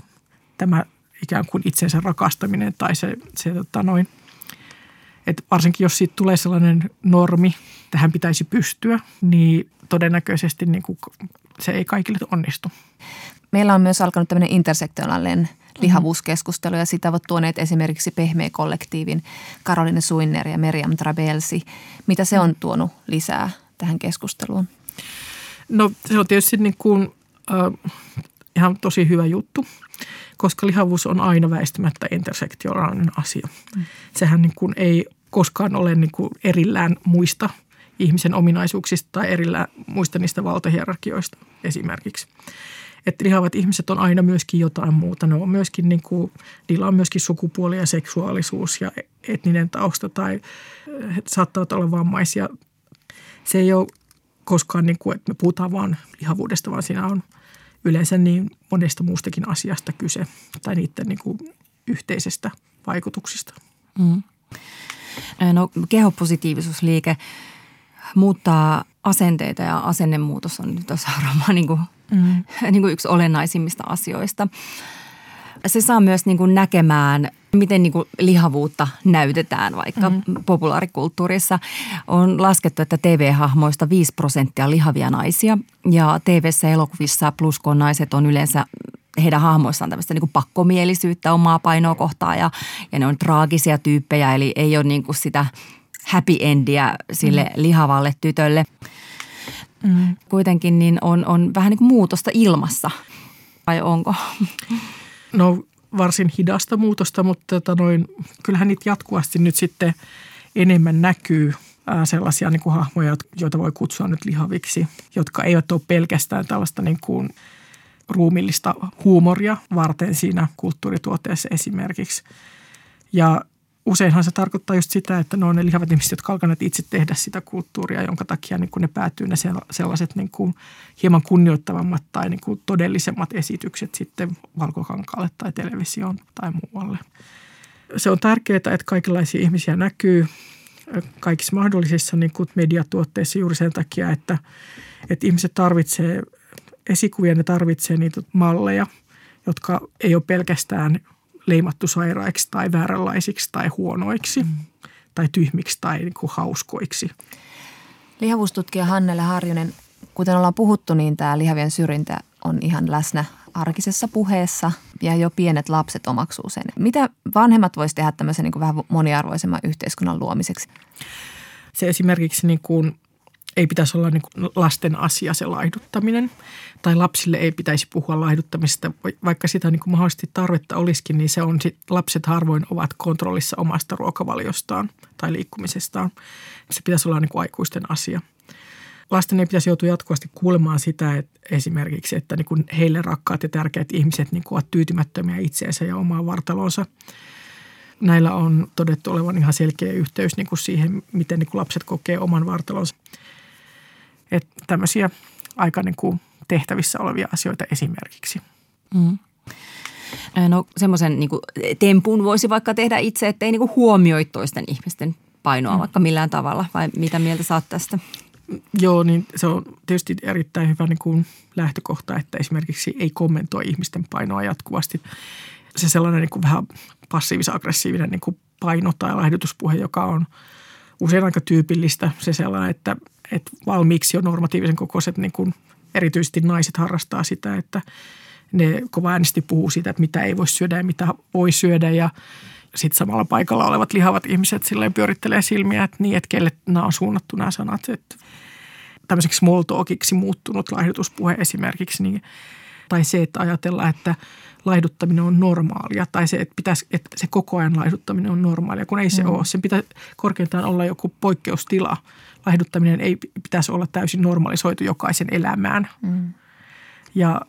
tämä ikään kuin itsensä rakastaminen tai se, se tota noin – et varsinkin jos siitä tulee sellainen normi, tähän pitäisi pystyä, niin todennäköisesti niin kuin se ei kaikille onnistu. Meillä on myös alkanut tämmöinen intersektionaalinen lihavuuskeskustelu ja sitä ovat tuoneet esimerkiksi Pehmeä kollektiivin Karoline Suinner ja Meriam Trabelsi. Mitä se on tuonut lisää tähän keskusteluun? No se on tietysti niin kuin, äh, ihan tosi hyvä juttu koska lihavuus on aina väistämättä intersektionaalinen asia. Mm. Sehän niin kuin ei koskaan ole niin kuin erillään muista ihmisen ominaisuuksista tai erillään muista niistä valtahierarkioista esimerkiksi. Että lihavat ihmiset on aina myöskin jotain muuta. Ne on myöskin, niin kuin, niillä on myöskin sukupuoli ja seksuaalisuus ja etninen tausta tai saattavat olla vammaisia. Se ei ole koskaan niin kuin, että me puhutaan vain lihavuudesta, vaan siinä on – yleensä niin monesta muustakin asiasta kyse tai niiden niin kuin yhteisestä vaikutuksista. Mm. No kehopositiivisuusliike muuttaa asenteita ja asennemuutos on nyt varmaan niin kuin, mm. niin kuin yksi olennaisimmista asioista – se saa myös niin kuin näkemään, miten niin kuin lihavuutta näytetään vaikka mm-hmm. populaarikulttuurissa. On laskettu, että TV-hahmoista 5 prosenttia lihavia naisia ja TV-ssä elokuvissa pluskoon naiset on yleensä heidän hahmoissaan tämmöistä niin kuin pakkomielisyyttä omaa painoa kohtaan ja, ja ne on traagisia tyyppejä, eli ei ole niin kuin sitä happy endiä sille mm. lihavalle tytölle. Mm. Kuitenkin niin on, on vähän niin kuin muutosta ilmassa, vai onko? No varsin hidasta muutosta, mutta tota noin, kyllähän niitä jatkuvasti nyt sitten enemmän näkyy sellaisia niin kuin hahmoja, joita voi kutsua nyt lihaviksi, jotka eivät ole pelkästään tällaista niin kuin ruumillista huumoria varten siinä kulttuurituotteessa esimerkiksi. Ja useinhan se tarkoittaa just sitä, että ne on ne lihavat ihmiset, jotka alkaneet itse tehdä sitä kulttuuria, jonka takia niin kuin ne päätyy ne sellaiset niin kuin hieman kunnioittavammat tai niin kuin todellisemmat esitykset sitten valkokankaalle tai televisioon tai muualle. Se on tärkeää, että kaikenlaisia ihmisiä näkyy kaikissa mahdollisissa niin kuin mediatuotteissa juuri sen takia, että, että ihmiset tarvitsee esikuvia, ne tarvitsee niitä malleja, jotka ei ole pelkästään – leimattu sairaiksi tai vääränlaisiksi tai huonoiksi mm. tai tyhmiksi tai niin kuin hauskoiksi. Lihavuustutkija Hannele Harjunen, kuten ollaan puhuttu, niin tämä lihavien syrjintä on ihan läsnä arkisessa puheessa ja jo pienet lapset omaksuu sen. Mitä vanhemmat voisivat tehdä tämmöisen niin kuin vähän moniarvoisemman yhteiskunnan luomiseksi? Se esimerkiksi niin kuin ei pitäisi olla niin lasten asia se laihduttaminen. Tai lapsille ei pitäisi puhua laihduttamisesta, vaikka sitä niin mahdollisesti tarvetta olisikin, niin se on, sit, lapset harvoin ovat kontrollissa omasta ruokavaliostaan tai liikkumisestaan. Se pitäisi olla niin aikuisten asia. Lasten ei pitäisi joutua jatkuvasti kuulemaan sitä että esimerkiksi, että niin heille rakkaat ja tärkeät ihmiset niin ovat tyytymättömiä itseensä ja omaan vartalonsa näillä on todettu olevan ihan selkeä yhteys niin kuin siihen, miten niin kuin lapset kokee oman vartalonsa. Että tämmöisiä aika niin kuin tehtävissä olevia asioita esimerkiksi. Mm. No semmoisen niin tempun voisi vaikka tehdä itse, ettei niin kuin huomioi toisten ihmisten painoa mm. vaikka millään tavalla. Vai mitä mieltä saat tästä? Joo, niin se on tietysti erittäin hyvä niin kuin lähtökohta, että esimerkiksi ei kommentoi ihmisten painoa jatkuvasti. Se sellainen niin kuin vähän passiivis-aggressiivinen niin kuin paino tai laihdutuspuhe, joka on usein aika tyypillistä. Se sellainen, että, että valmiiksi jo normatiivisen kokoiset niin kuin erityisesti naiset harrastaa sitä, että ne kova äänesti puhuu siitä, että mitä ei voi syödä ja mitä voi syödä ja sitten samalla paikalla olevat lihavat ihmiset silleen pyörittelee silmiä, että niin, että kelle nämä on suunnattu nämä sanat. Että tämmöiseksi small talkiksi muuttunut laihdutuspuhe esimerkiksi, niin, tai se, että ajatellaan, että laihduttaminen on normaalia tai se, että, pitäisi, että se koko ajan laihduttaminen on normaalia, kun ei se mm. ole. Sen pitää korkeintaan olla joku poikkeustila. Laihduttaminen ei pitäisi olla täysin normalisoitu jokaisen elämään. Mm. Ja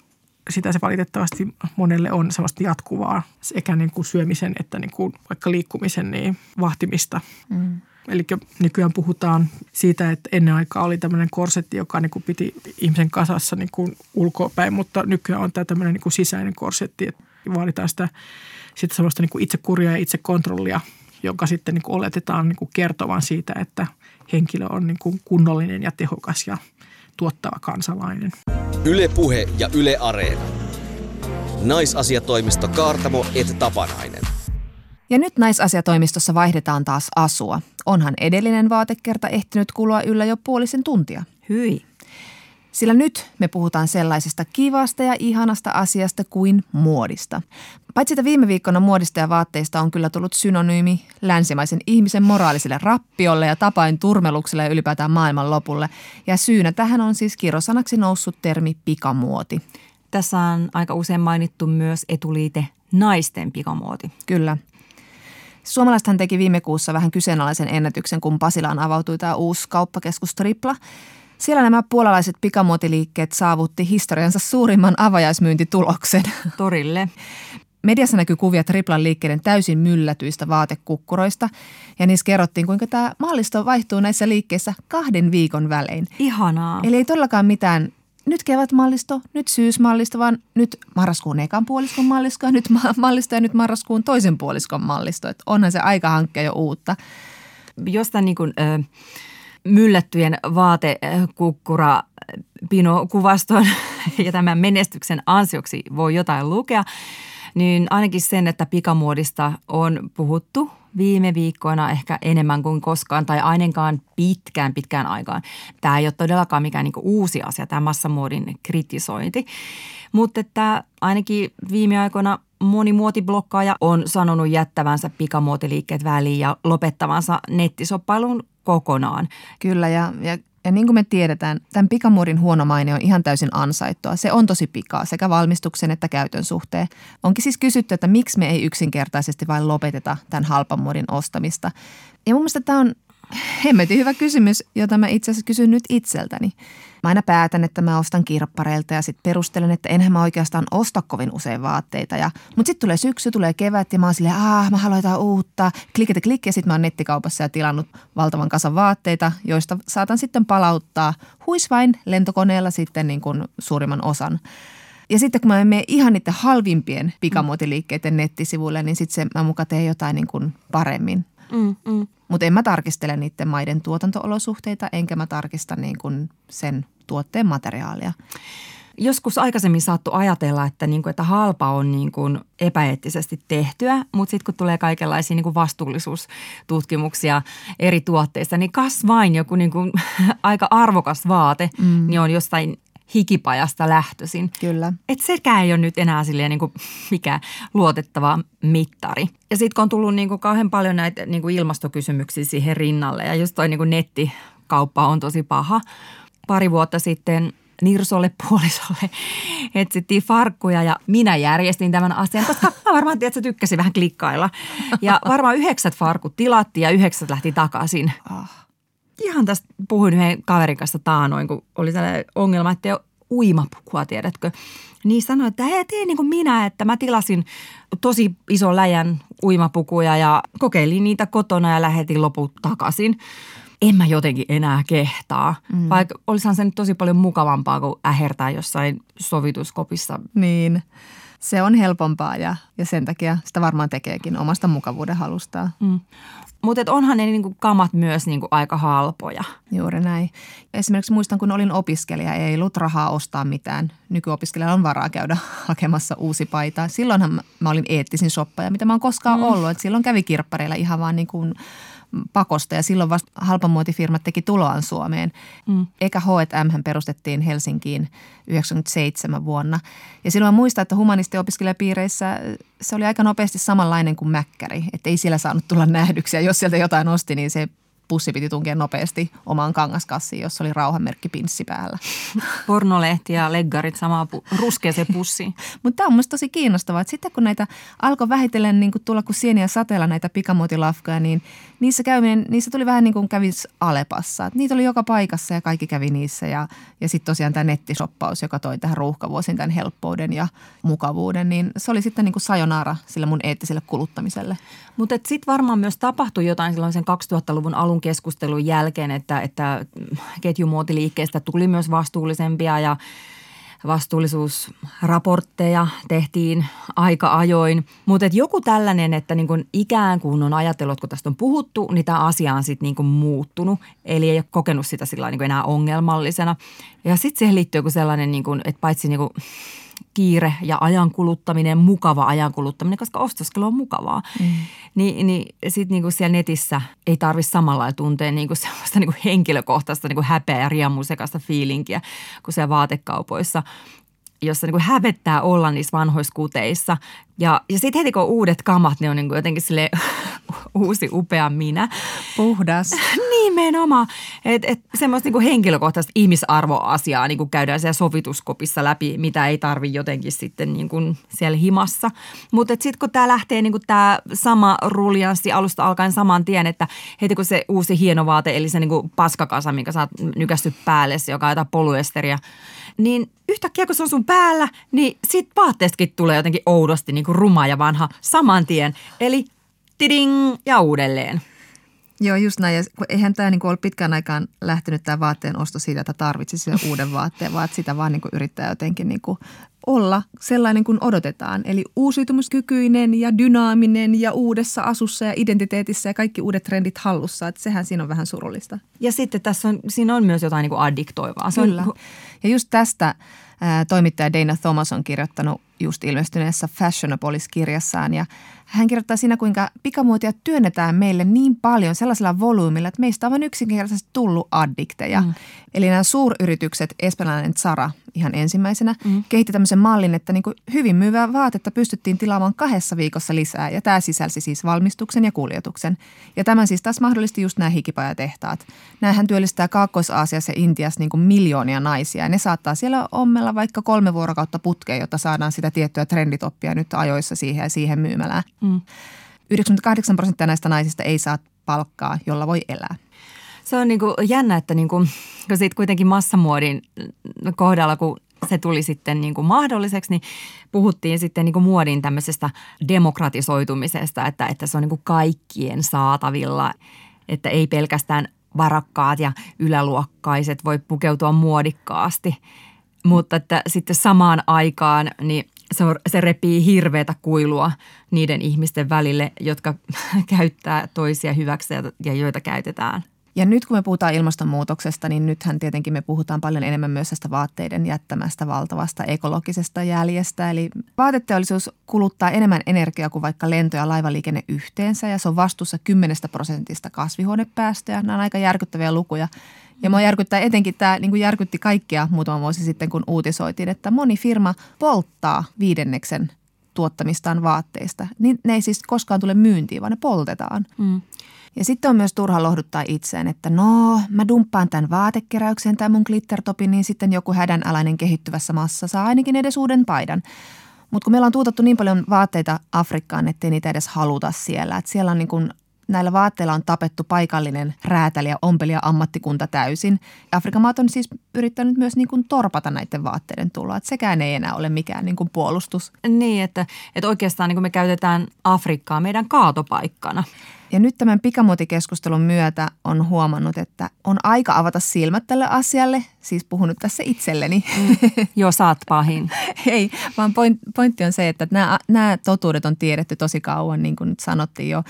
sitä se valitettavasti monelle on sellaista jatkuvaa sekä niin kuin syömisen että niin kuin vaikka liikkumisen niin vahtimista. Mm. Eli nykyään puhutaan siitä, että ennen aikaa oli tämmöinen korsetti, joka niin kuin piti ihmisen kasassa niin kuin ulkopäin, mutta nykyään on tämä tämmöinen niin kuin sisäinen korsetti, että vaaditaan sitä sitten sellaista niin kuin itsekuria ja itsekontrollia, jonka sitten niin kuin oletetaan niin kuin kertovan siitä, että henkilö on niin kuin kunnollinen ja tehokas ja tuottava kansalainen. Ylepuhe ja Yle Areena. Naisasiatoimisto Kaartamo et Tapanainen. Ja nyt naisasiatoimistossa vaihdetaan taas asua. Onhan edellinen vaatekerta ehtinyt kulua yllä jo puolisen tuntia. Hyi. Sillä nyt me puhutaan sellaisesta kivasta ja ihanasta asiasta kuin muodista. Paitsi että viime viikkona muodista ja vaatteista on kyllä tullut synonyymi länsimaisen ihmisen moraaliselle rappiolle ja tapain turmelukselle ja ylipäätään maailman lopulle. Ja syynä tähän on siis kirosanaksi noussut termi pikamuoti. Tässä on aika usein mainittu myös etuliite naisten pikamuoti. Kyllä. Suomalaisethan teki viime kuussa vähän kyseenalaisen ennätyksen, kun Pasilaan avautui tämä uusi kauppakeskus Tripla. Siellä nämä puolalaiset pikamuotiliikkeet saavutti historiansa suurimman avajaismyyntituloksen. Torille. Mediassa näkyy kuvia Triplan liikkeiden täysin myllätyistä vaatekukkuroista ja niissä kerrottiin, kuinka tämä mallisto vaihtuu näissä liikkeissä kahden viikon välein. Ihanaa. Eli ei todellakaan mitään nyt kevätmallisto, nyt syysmallisto, vaan nyt marraskuun ekan puoliskon mallisto, nyt mallisto ja nyt marraskuun toisen puoliskon mallisto. Että onhan se aika hankkia jo uutta. Jostain niin kuin, äh, myllättyjen vaatekukkura Pino-kuvaston ja tämän menestyksen ansioksi voi jotain lukea, niin ainakin sen, että pikamuodista on puhuttu viime viikkoina ehkä enemmän kuin koskaan tai ainakaan pitkään pitkään aikaan. Tämä ei ole todellakaan mikään niin uusi asia, tämä massamuodin kritisointi. Mutta että ainakin viime aikoina moni muotiblokkaaja on sanonut jättävänsä pikamuotiliikkeet väliin ja lopettavansa nettisoppailun kokonaan. Kyllä ja, ja ja niin kuin me tiedetään, tämän pikamuodin huono maine on ihan täysin ansaittua. Se on tosi pikaa sekä valmistuksen että käytön suhteen. Onkin siis kysytty, että miksi me ei yksinkertaisesti vain lopeteta tämän halpamuodin ostamista. Ja mun mielestä tämä on hemmetin hyvä kysymys, jota mä itse asiassa kysyn nyt itseltäni. Mä aina päätän, että mä ostan kirppareilta ja sitten perustelen, että enhän mä oikeastaan osta kovin usein vaatteita. Ja, mutta sitten tulee syksy, tulee kevät ja mä oon silleen, aah mä haluan jotain uutta. Klikitä klikki ja sitten mä oon nettikaupassa ja tilannut valtavan kasan vaatteita, joista saatan sitten palauttaa huis vain lentokoneella sitten niin kuin suurimman osan. Ja sitten kun mä menen ihan niiden halvimpien pikamuotiliikkeiden nettisivuille, niin sitten mä muka teen jotain niin kuin paremmin. Mm, mm. Mutta en mä tarkistele niiden maiden tuotantoolosuhteita, enkä mä tarkista niin kuin sen tuotteen materiaalia. Joskus aikaisemmin saattu ajatella, että, niin kuin, että halpa on niin kuin epäeettisesti tehtyä, mutta sitten kun tulee kaikenlaisia niin kuin vastuullisuustutkimuksia eri tuotteista, niin kas vain joku niin kuin, aika arvokas vaate, mm. niin on jostain hikipajasta lähtöisin. Kyllä. Et sekään ei ole nyt enää silleen niin kuin mikä luotettava mittari. Ja sitten kun on tullut niin kuin kauhean paljon näitä niin kuin ilmastokysymyksiä siihen rinnalle ja just toi niin kuin nettikauppa on tosi paha. Pari vuotta sitten Nirsolle puolisolle etsittiin farkkuja ja minä järjestin tämän asian, koska mä varmaan tiedän, että sä tykkäsi vähän klikkailla. Ja varmaan yhdeksät farkut tilattiin ja yhdeksät lähti takaisin. Ah. Ihan tästä puhuin yhden kaverin kanssa taanoin, kun oli sellainen ongelma, että ei ole uimapukua, tiedätkö. Niin sanoin, että hei, tee niin kuin minä, että mä tilasin tosi iso läjän uimapukuja ja kokeilin niitä kotona ja lähetin loput takaisin en mä jotenkin enää kehtaa. Mm. Vaikka olisihan se nyt tosi paljon mukavampaa kuin ähertää jossain sovituskopissa. Niin, se on helpompaa ja, ja sen takia sitä varmaan tekeekin omasta mukavuuden halustaan. Mm. Mutta onhan ne niinku kamat myös niinku aika halpoja. Juuri näin. Esimerkiksi muistan, kun olin opiskelija, ei ollut rahaa ostaa mitään. Nykyopiskelijalla on varaa käydä hakemassa uusi paita. Silloinhan mä olin eettisin shoppaja, mitä mä oon koskaan mm. ollut. Et silloin kävi kirppareilla ihan vaan niin kuin pakosta ja silloin vasta halpamuotifirmat teki tuloaan Suomeen. Mm. Eikä H&M perustettiin Helsinkiin 97 vuonna. Ja silloin muistan, että humanistiopiskelijapiireissä se oli aika nopeasti samanlainen kuin Mäkkäri. Että ei siellä saanut tulla nähdyksiä. Jos sieltä jotain osti, niin se pussi piti tunkea nopeasti omaan kangaskassiin, jossa oli rauhanmerkki pinssi päällä. Pornolehti ja leggarit samaa pu- ruskeeseen pussiin. Mutta tämä on minusta tosi kiinnostavaa, että sitten kun näitä alkoi vähitellen niin tulla kuin sieniä sateella näitä pikamuotilafkoja, niin niissä käyminen, niissä tuli vähän niin kuin kävis Alepassa. Et niitä oli joka paikassa ja kaikki kävi niissä ja, ja sitten tosiaan tämä nettisoppaus, joka toi tähän ruuhkavuosiin tämän helppouden ja mukavuuden, niin se oli sitten niin kuin sajonaara sille mun eettiselle kuluttamiselle. Mutta sitten varmaan myös tapahtui jotain silloin sen 2000-luvun alun keskustelun jälkeen, että, että ketjumuotiliikkeestä tuli myös vastuullisempia ja vastuullisuusraportteja tehtiin aika ajoin. Mutta joku tällainen, että niin kun ikään kuin on ajatellut, kun tästä on puhuttu, niin tämä asia on sitten niin muuttunut. Eli ei ole kokenut sitä sillä niin enää ongelmallisena. Ja sitten siihen liittyy joku sellainen, niin kun, että paitsi niin kun kiire ja ajan kuluttaminen, mukava ajan kuluttaminen, koska ostoskelu on mukavaa. Mm. Ni, niin sitten niinku siellä netissä ei tarvitse samalla tuntea niinku sellaista niinku henkilökohtaista niinku häpeä ja riemusekasta fiilinkiä kuin siellä vaatekaupoissa jossa niin hävettää olla niissä vanhoissa kuteissa. Ja, ja sitten heti kun uudet kamat, ne on niin jotenkin sille uusi upea minä. Puhdas. Nimenomaan. Että et semmoista niin henkilökohtaista ihmisarvoasiaa niin käydään siellä sovituskopissa läpi, mitä ei tarvi jotenkin sitten niin kuin siellä himassa. Mutta sitten kun tämä lähtee niin tämä sama ruljanssi alusta alkaen saman tien, että heti kun se uusi hieno vaate, eli se niin kuin paskakasa, minkä sä oot nykästy päälle, joka on jotain poluesteria, niin yhtäkkiä kun se on sun päällä, niin sit vaatteestakin tulee jotenkin oudosti niin kuin ruma ja vanha saman tien. Eli tiding ja uudelleen. Joo, just näin. Ja eihän tämä niinku ole pitkään aikaan lähtenyt tämä vaatteen osto siitä, että tarvitsisi uuden vaatteen, vaan että sitä vaan niinku yrittää jotenkin niinku olla sellainen kuin odotetaan. Eli uusiutumuskykyinen ja dynaaminen ja uudessa asussa ja identiteetissä ja kaikki uudet trendit hallussa. Että sehän siinä on vähän surullista. Ja sitten tässä on, siinä on myös jotain niin kuin addiktoivaa. Se Kyllä. On... Ja just tästä ää, toimittaja Dana Thomas on kirjoittanut just ilmestyneessä Fashionapolis-kirjassaan. Ja hän kirjoittaa siinä, kuinka pikamuotia työnnetään meille niin paljon sellaisella volyymilla, että meistä on vain yksinkertaisesti tullut addikteja. Mm. Eli nämä suuryritykset, espanjalainen Zara ihan ensimmäisenä, mm. kehitti tämmöisen mallin, että niin kuin hyvin myyvää vaatetta pystyttiin tilaamaan kahdessa viikossa lisää. Ja tämä sisälsi siis valmistuksen ja kuljetuksen. Ja tämä siis taas mahdollisti just nämä hikipajatehtaat. Nämähän työllistää Kaakkois-Aasiassa ja Intiassa niin kuin miljoonia naisia. Ja ne saattaa siellä ommella vaikka kolme vuorokautta putkeen, jotta saadaan sitä tiettyä trenditoppia nyt ajoissa siihen ja siihen myymälään. Mm. 98 prosenttia näistä naisista ei saa palkkaa, jolla voi elää. Se on niin kuin jännä, että niin kuin, kun siitä kuitenkin massamuodin kohdalla, kun se tuli sitten niin kuin mahdolliseksi, niin puhuttiin sitten niin kuin muodin tämmöisestä demokratisoitumisesta, että, että se on niin kuin kaikkien saatavilla, että ei pelkästään varakkaat ja yläluokkaiset voi pukeutua muodikkaasti, mutta että sitten samaan aikaan niin se, se repii hirveätä kuilua niiden ihmisten välille, jotka käyttää toisia hyväksi ja joita käytetään Ja nyt kun me puhutaan ilmastonmuutoksesta, niin nythän tietenkin me puhutaan paljon enemmän myös tästä vaatteiden jättämästä valtavasta ekologisesta jäljestä. Eli vaateteollisuus kuluttaa enemmän energiaa kuin vaikka lento- ja laivaliikenne yhteensä ja se on vastuussa 10 prosentista kasvihuonepäästöjä. Nämä on aika järkyttäviä lukuja. Ja mua järkyttää etenkin tämä, niin kuin järkytti kaikkia muutama vuosi sitten, kun uutisoitiin, että moni firma polttaa viidenneksen tuottamistaan vaatteista. Niin ne ei siis koskaan tule myyntiin, vaan ne poltetaan. Mm. Ja sitten on myös turha lohduttaa itseään, että no, mä dumppaan tämän vaatekeräyksen tai mun glittertopin, niin sitten joku hädänalainen kehittyvässä maassa saa ainakin edes uuden paidan. Mutta kun meillä on tuotettu niin paljon vaatteita Afrikkaan, ettei niitä edes haluta siellä. Että siellä on niin kuin näillä vaatteilla on tapettu paikallinen räätäli ja ompelija ammattikunta täysin. Afrikan maat on siis yrittänyt myös niin kuin torpata näiden vaatteiden tuloa. Että sekään ei enää ole mikään niin kuin puolustus. Niin, että, että oikeastaan niin kuin me käytetään Afrikkaa meidän kaatopaikkana. Ja nyt tämän pikamuotikeskustelun myötä on huomannut, että on aika avata silmät tälle asialle. Siis puhunut tässä itselleni. Mm, jo saat pahin. Ei, vaan point, pointti on se, että nämä, nämä totuudet on tiedetty tosi kauan, niin kuin nyt sanottiin jo.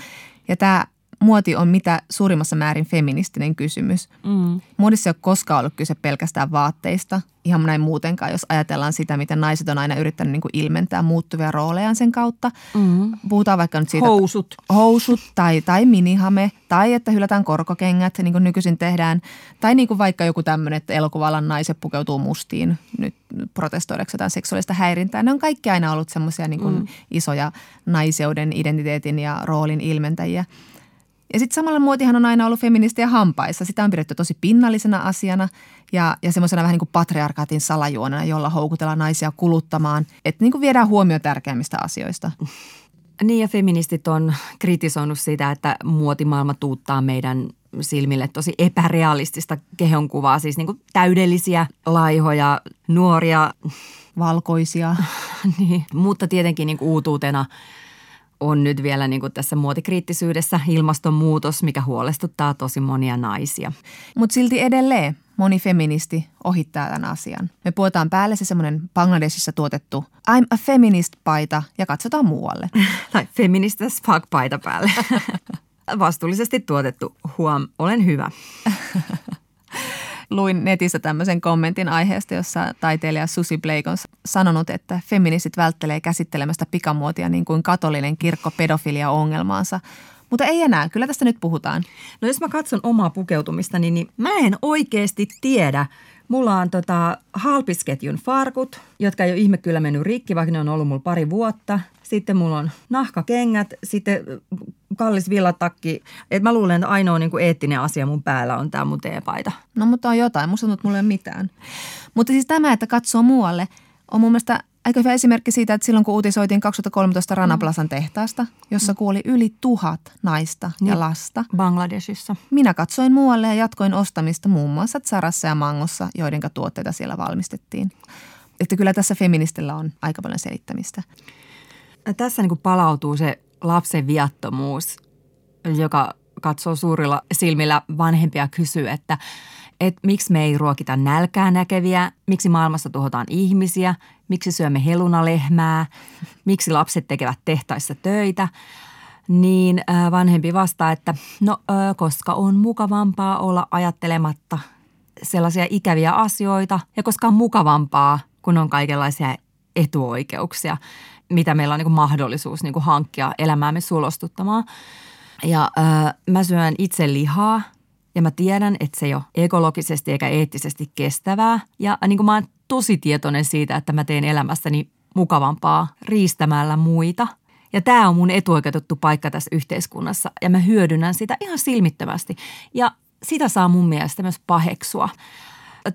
Ja tämä muoti on mitä suurimmassa määrin feministinen kysymys. Mm. Muodissa ei ole koskaan ollut kyse pelkästään vaatteista, ihan näin muutenkaan, jos ajatellaan sitä, miten naiset on aina yrittänyt niin kuin ilmentää muuttuvia roolejaan sen kautta. Mm. Puhutaan vaikka nyt siitä. Housut. Housut tai, tai minihame tai että hylätään korkokengät, niin kuin nykyisin tehdään. Tai niin kuin vaikka joku tämmöinen, että elokuvalan naiset pukeutuu mustiin nyt protestoidakseen jotain seksuaalista häirintää. Ne on kaikki aina ollut semmoisia niin mm. isoja naiseuden, identiteetin ja roolin ilmentäjiä. Ja sitten samalla muotihan on aina ollut feministiä hampaissa. Sitä on pidetty tosi pinnallisena asiana ja, ja semmoisena vähän niin kuin patriarkaatin salajuonena, jolla houkutellaan naisia kuluttamaan. Että niin kuin viedään huomio tärkeimmistä asioista. Niin ja feministit on kritisoinut sitä, että muotimaailma tuuttaa meidän silmille tosi epärealistista kehonkuvaa. Siis niin kuin täydellisiä, laihoja, nuoria. Valkoisia. niin, mutta tietenkin niin kuin uutuutena – on nyt vielä niin kuin tässä muotikriittisyydessä ilmastonmuutos, mikä huolestuttaa tosi monia naisia. Mutta silti edelleen moni feministi ohittaa tämän asian. Me puhutaan päälle se semmoinen Bangladesissa tuotettu I'm a feminist-paita ja katsotaan muualle. tai feminist as fuck-paita päälle. Vastuullisesti tuotettu. Huom, olen hyvä. luin netissä tämmöisen kommentin aiheesta, jossa taiteilija Susi Blake on sanonut, että feministit välttelee käsittelemästä pikamuotia niin kuin katolinen kirkko pedofilia ongelmaansa. Mutta ei enää, kyllä tästä nyt puhutaan. No jos mä katson omaa pukeutumista, niin, mä en oikeasti tiedä. Mulla on tota halpisketjun farkut, jotka ei ole ihme kyllä mennyt rikki, vaikka ne on ollut mulla pari vuotta. Sitten mulla on nahkakengät, sitten kallis villatakki. Et mä luulen, että ainoa niin kuin eettinen asia mun päällä on tämä mun teepaita. No mutta on jotain. Musta tuntuu, että mulla ei ole mitään. Mutta siis tämä, että katsoo muualle, on mun mielestä aika hyvä esimerkki siitä, että silloin kun uutisoitiin 2013 Ranaplasan tehtaasta, jossa mm. kuoli yli tuhat naista niin. ja lasta. Bangladesissa. Minä katsoin muualle ja jatkoin ostamista muun muassa Zarassa ja Mangossa, joiden tuotteita siellä valmistettiin. Että kyllä tässä feministillä on aika paljon selittämistä. Tässä niin kuin palautuu se lapsen viattomuus, joka katsoo suurilla silmillä vanhempia kysyy, että että miksi me ei ruokita nälkää näkeviä, miksi maailmassa tuhotaan ihmisiä, miksi syömme helunalehmää, miksi lapset tekevät tehtaissa töitä, niin vanhempi vastaa, että no koska on mukavampaa olla ajattelematta sellaisia ikäviä asioita ja koska on mukavampaa, kun on kaikenlaisia etuoikeuksia, mitä meillä on niin kuin mahdollisuus niin kuin hankkia elämäämme sulostuttamaan. Ja äh, mä syön itse lihaa ja mä tiedän, että se ei ole ekologisesti eikä eettisesti kestävää. Ja niin kuin mä oon tosi tietoinen siitä, että mä teen elämästäni mukavampaa riistämällä muita. Ja tämä on mun etuoikeutettu paikka tässä yhteiskunnassa ja mä hyödynnän sitä ihan silmittömästi. Ja sitä saa mun mielestä myös paheksua.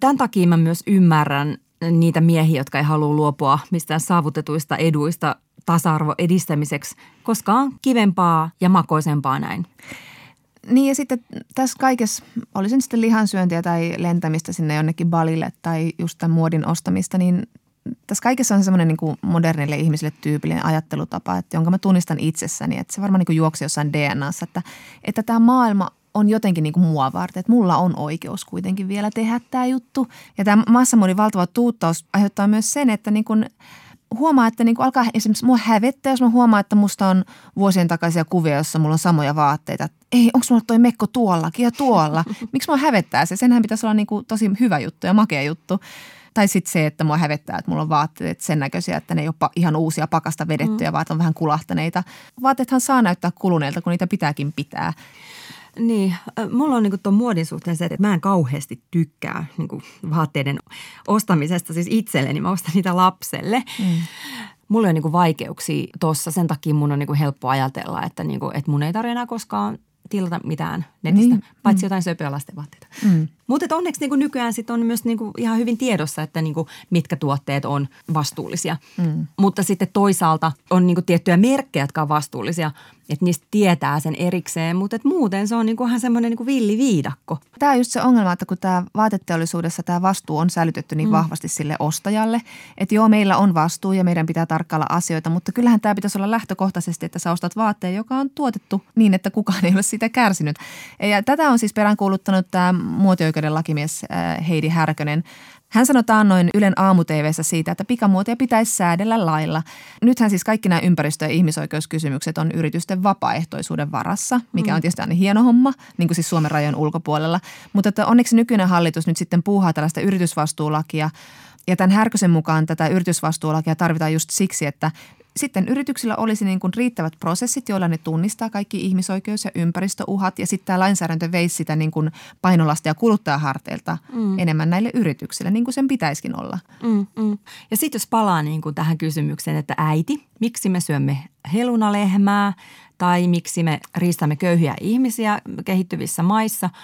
Tämän takia mä myös ymmärrän niitä miehiä, jotka ei halua luopua mistään saavutetuista eduista tasa-arvo edistämiseksi, koska on kivempaa ja makoisempaa näin. Niin ja sitten tässä kaikessa, olisin sitten lihansyöntiä tai lentämistä sinne jonnekin balille tai just tämän muodin ostamista, niin tässä kaikessa on semmoinen niin modernille ihmisille tyypillinen ajattelutapa, että jonka mä tunnistan itsessäni, että se varmaan niin juoksi jossain DNAssa, että, että tämä maailma on jotenkin niin kuin mua varten, että mulla on oikeus kuitenkin vielä tehdä tämä juttu. Ja tämä massamuodin valtava tuuttaus aiheuttaa myös sen, että niin kuin huomaa, että niin kuin alkaa esimerkiksi mua hävettää, jos mä huomaan, että musta on vuosien takaisia kuvia, jossa mulla on samoja vaatteita. Ei, onko mulla toi mekko tuollakin ja tuolla? Miksi mua hävettää se? Senhän pitäisi olla niin kuin tosi hyvä juttu ja makea juttu. Tai sitten se, että mua hävettää, että mulla on vaatteet sen näköisiä, että ne ei ole ihan uusia pakasta vedettyjä, mm. vaan on vähän kulahtaneita. Vaatteethan saa näyttää kuluneilta, kun niitä pitääkin pitää. Niin, mulla on niinku tuon muodin suhteen se, että mä en kauheasti tykkää niinku vaatteiden ostamisesta siis itselleni. Mä ostan niitä lapselle. Mm. Mulla on niinku vaikeuksia tuossa, sen takia mun on niinku helppo ajatella, että, niinku, että mun ei tarvitse enää koskaan tilata mitään netistä, niin. paitsi mm. jotain söpöä lastenvaatteita. Mm. Mutta onneksi niin nykyään sit on myös niin ihan hyvin tiedossa, että niin mitkä tuotteet on vastuullisia. Mm. Mutta sitten toisaalta on niin tiettyjä merkkejä, jotka on vastuullisia, että niistä tietää sen erikseen, mutta et muuten se on niin ihan semmoinen niin villiviidakko. Tämä on just se ongelma, että kun tämä vaateteollisuudessa tämä vastuu on sälytetty niin mm. vahvasti sille ostajalle, että joo, meillä on vastuu ja meidän pitää tarkkailla asioita, mutta kyllähän tämä pitäisi olla lähtökohtaisesti, että sä ostat vaatteen, joka on tuotettu niin, että kukaan ei ole sitä kärsinyt. Ja tätä on siis peräänkuuluttanut tämä muotioikeuden lakimies äh, Heidi Härkönen. Hän sanoi taannoin Ylen aamu siitä, että pikamuotia pitäisi säädellä lailla. Nythän siis kaikki nämä ympäristö- ja ihmisoikeuskysymykset on yritysten vapaaehtoisuuden varassa, mikä mm. on tietysti aina hieno homma, niin kuin siis Suomen rajojen ulkopuolella. Mutta että onneksi nykyinen hallitus nyt sitten puuhaa tällaista yritysvastuulakia, ja tämän Härkösen mukaan tätä yritysvastuulakia tarvitaan just siksi, että sitten yrityksillä olisi niin kuin riittävät prosessit, joilla ne tunnistaa kaikki ihmisoikeus- ja ympäristöuhat ja sitten tämä lainsäädäntö veisi sitä niin kuin painolasta ja kuluttajaharteilta mm. enemmän näille yrityksille, niin kuin sen pitäisikin olla. Mm, mm. Ja sitten jos palaa niin kuin tähän kysymykseen, että äiti, miksi me syömme helunalehmää tai miksi me riistämme köyhiä ihmisiä kehittyvissä maissa –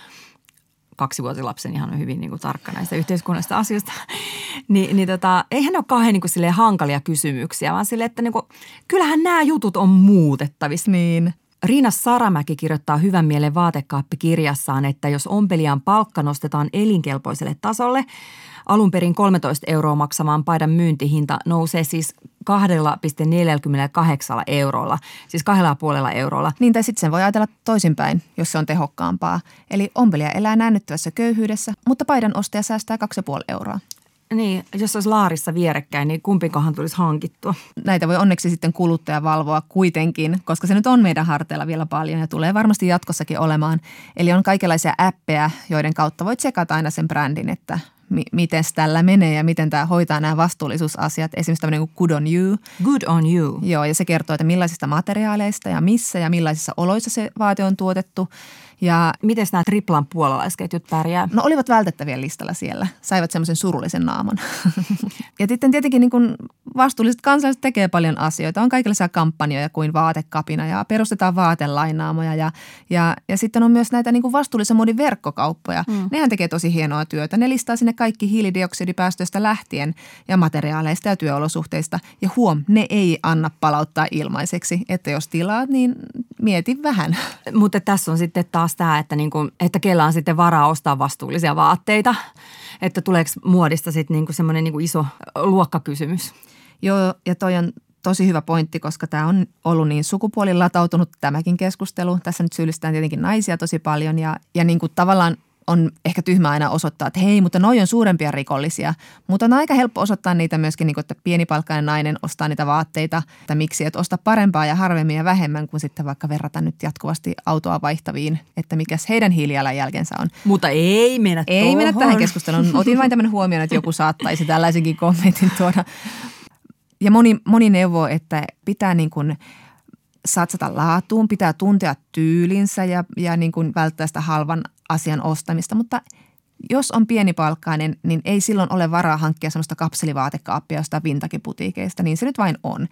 kaksivuotislapsen ihan hyvin niin kuin tarkka näistä yhteiskunnallisista asioista, niin, niin tota, eihän ne ole kauhean niin kuin hankalia kysymyksiä, vaan sille, että niin kuin, kyllähän nämä jutut on muutettavissa. Niin. Riina Saramäki kirjoittaa hyvän mielen vaatekaappikirjassaan, että jos ompelijan palkka nostetaan elinkelpoiselle tasolle, alun perin 13 euroa maksamaan paidan myyntihinta nousee siis 2,48 eurolla, siis kahdella puolella eurolla. Niin tai sitten sen voi ajatella toisinpäin, jos se on tehokkaampaa. Eli ompelija elää näännyttävässä köyhyydessä, mutta paidan ostaja säästää 2,5 euroa. Niin, jos olisi laarissa vierekkäin, niin kumpinkohan tulisi hankittua? Näitä voi onneksi sitten kuluttaja valvoa kuitenkin, koska se nyt on meidän harteilla vielä paljon ja tulee varmasti jatkossakin olemaan. Eli on kaikenlaisia appeja, joiden kautta voit sekata aina sen brändin, että mi- miten tällä menee ja miten tämä hoitaa nämä vastuullisuusasiat. Esimerkiksi tämmöinen kuin Good on You. Good on You. Joo, ja se kertoo, että millaisista materiaaleista ja missä ja millaisissa oloissa se vaate on tuotettu – ja miten nämä triplan puolalaisketjut pärjää? No olivat vältettäviä listalla siellä. Saivat semmoisen surullisen naaman. ja sitten tietenkin niin kuin vastuulliset kansalaiset tekee paljon asioita. On kaikenlaisia kampanjoja kuin vaatekapina ja perustetaan vaatelainaamoja. Ja, ja, ja sitten on myös näitä niin kuin vastuullisen muodin verkkokauppoja. Mm. Nehän tekee tosi hienoa työtä. Ne listaa sinne kaikki hiilidioksidipäästöistä lähtien ja materiaaleista ja työolosuhteista. Ja huom, ne ei anna palauttaa ilmaiseksi. Että jos tilaat, niin mieti vähän. Mutta tässä on sitten taas taas tämä, että, niin kuin, että kellä on sitten varaa ostaa vastuullisia vaatteita. Että tuleeko muodista sitten niin semmoinen niin iso luokkakysymys. Joo, ja toi on tosi hyvä pointti, koska tämä on ollut niin sukupuolilatautunut tämäkin keskustelu. Tässä nyt syyllistetään tietenkin naisia tosi paljon ja, ja niin kuin tavallaan on ehkä tyhmä aina osoittaa, että hei, mutta noi on suurempia rikollisia. Mutta on aika helppo osoittaa niitä myöskin, niin että pienipalkkainen nainen ostaa niitä vaatteita. Että miksi, että osta parempaa ja harvemmin ja vähemmän kuin sitten vaikka verrata nyt jatkuvasti autoa vaihtaviin, että mikäs heidän hiilijalanjälkensä on. Mutta ei mennä Ei tohon. mennä tähän keskusteluun. Otin vain tämmöinen huomioon, että joku saattaisi tällaisenkin kommentin tuoda. Ja moni, moni neuvo, että pitää niin kuin – satsata laatuun, pitää tuntea tyylinsä ja, ja niin kuin välttää sitä halvan asian ostamista, mutta jos on pienipalkkainen, niin ei silloin ole varaa hankkia sellaista kapselivaatekaappia jostain vintakiputiikeista, niin se nyt vain on.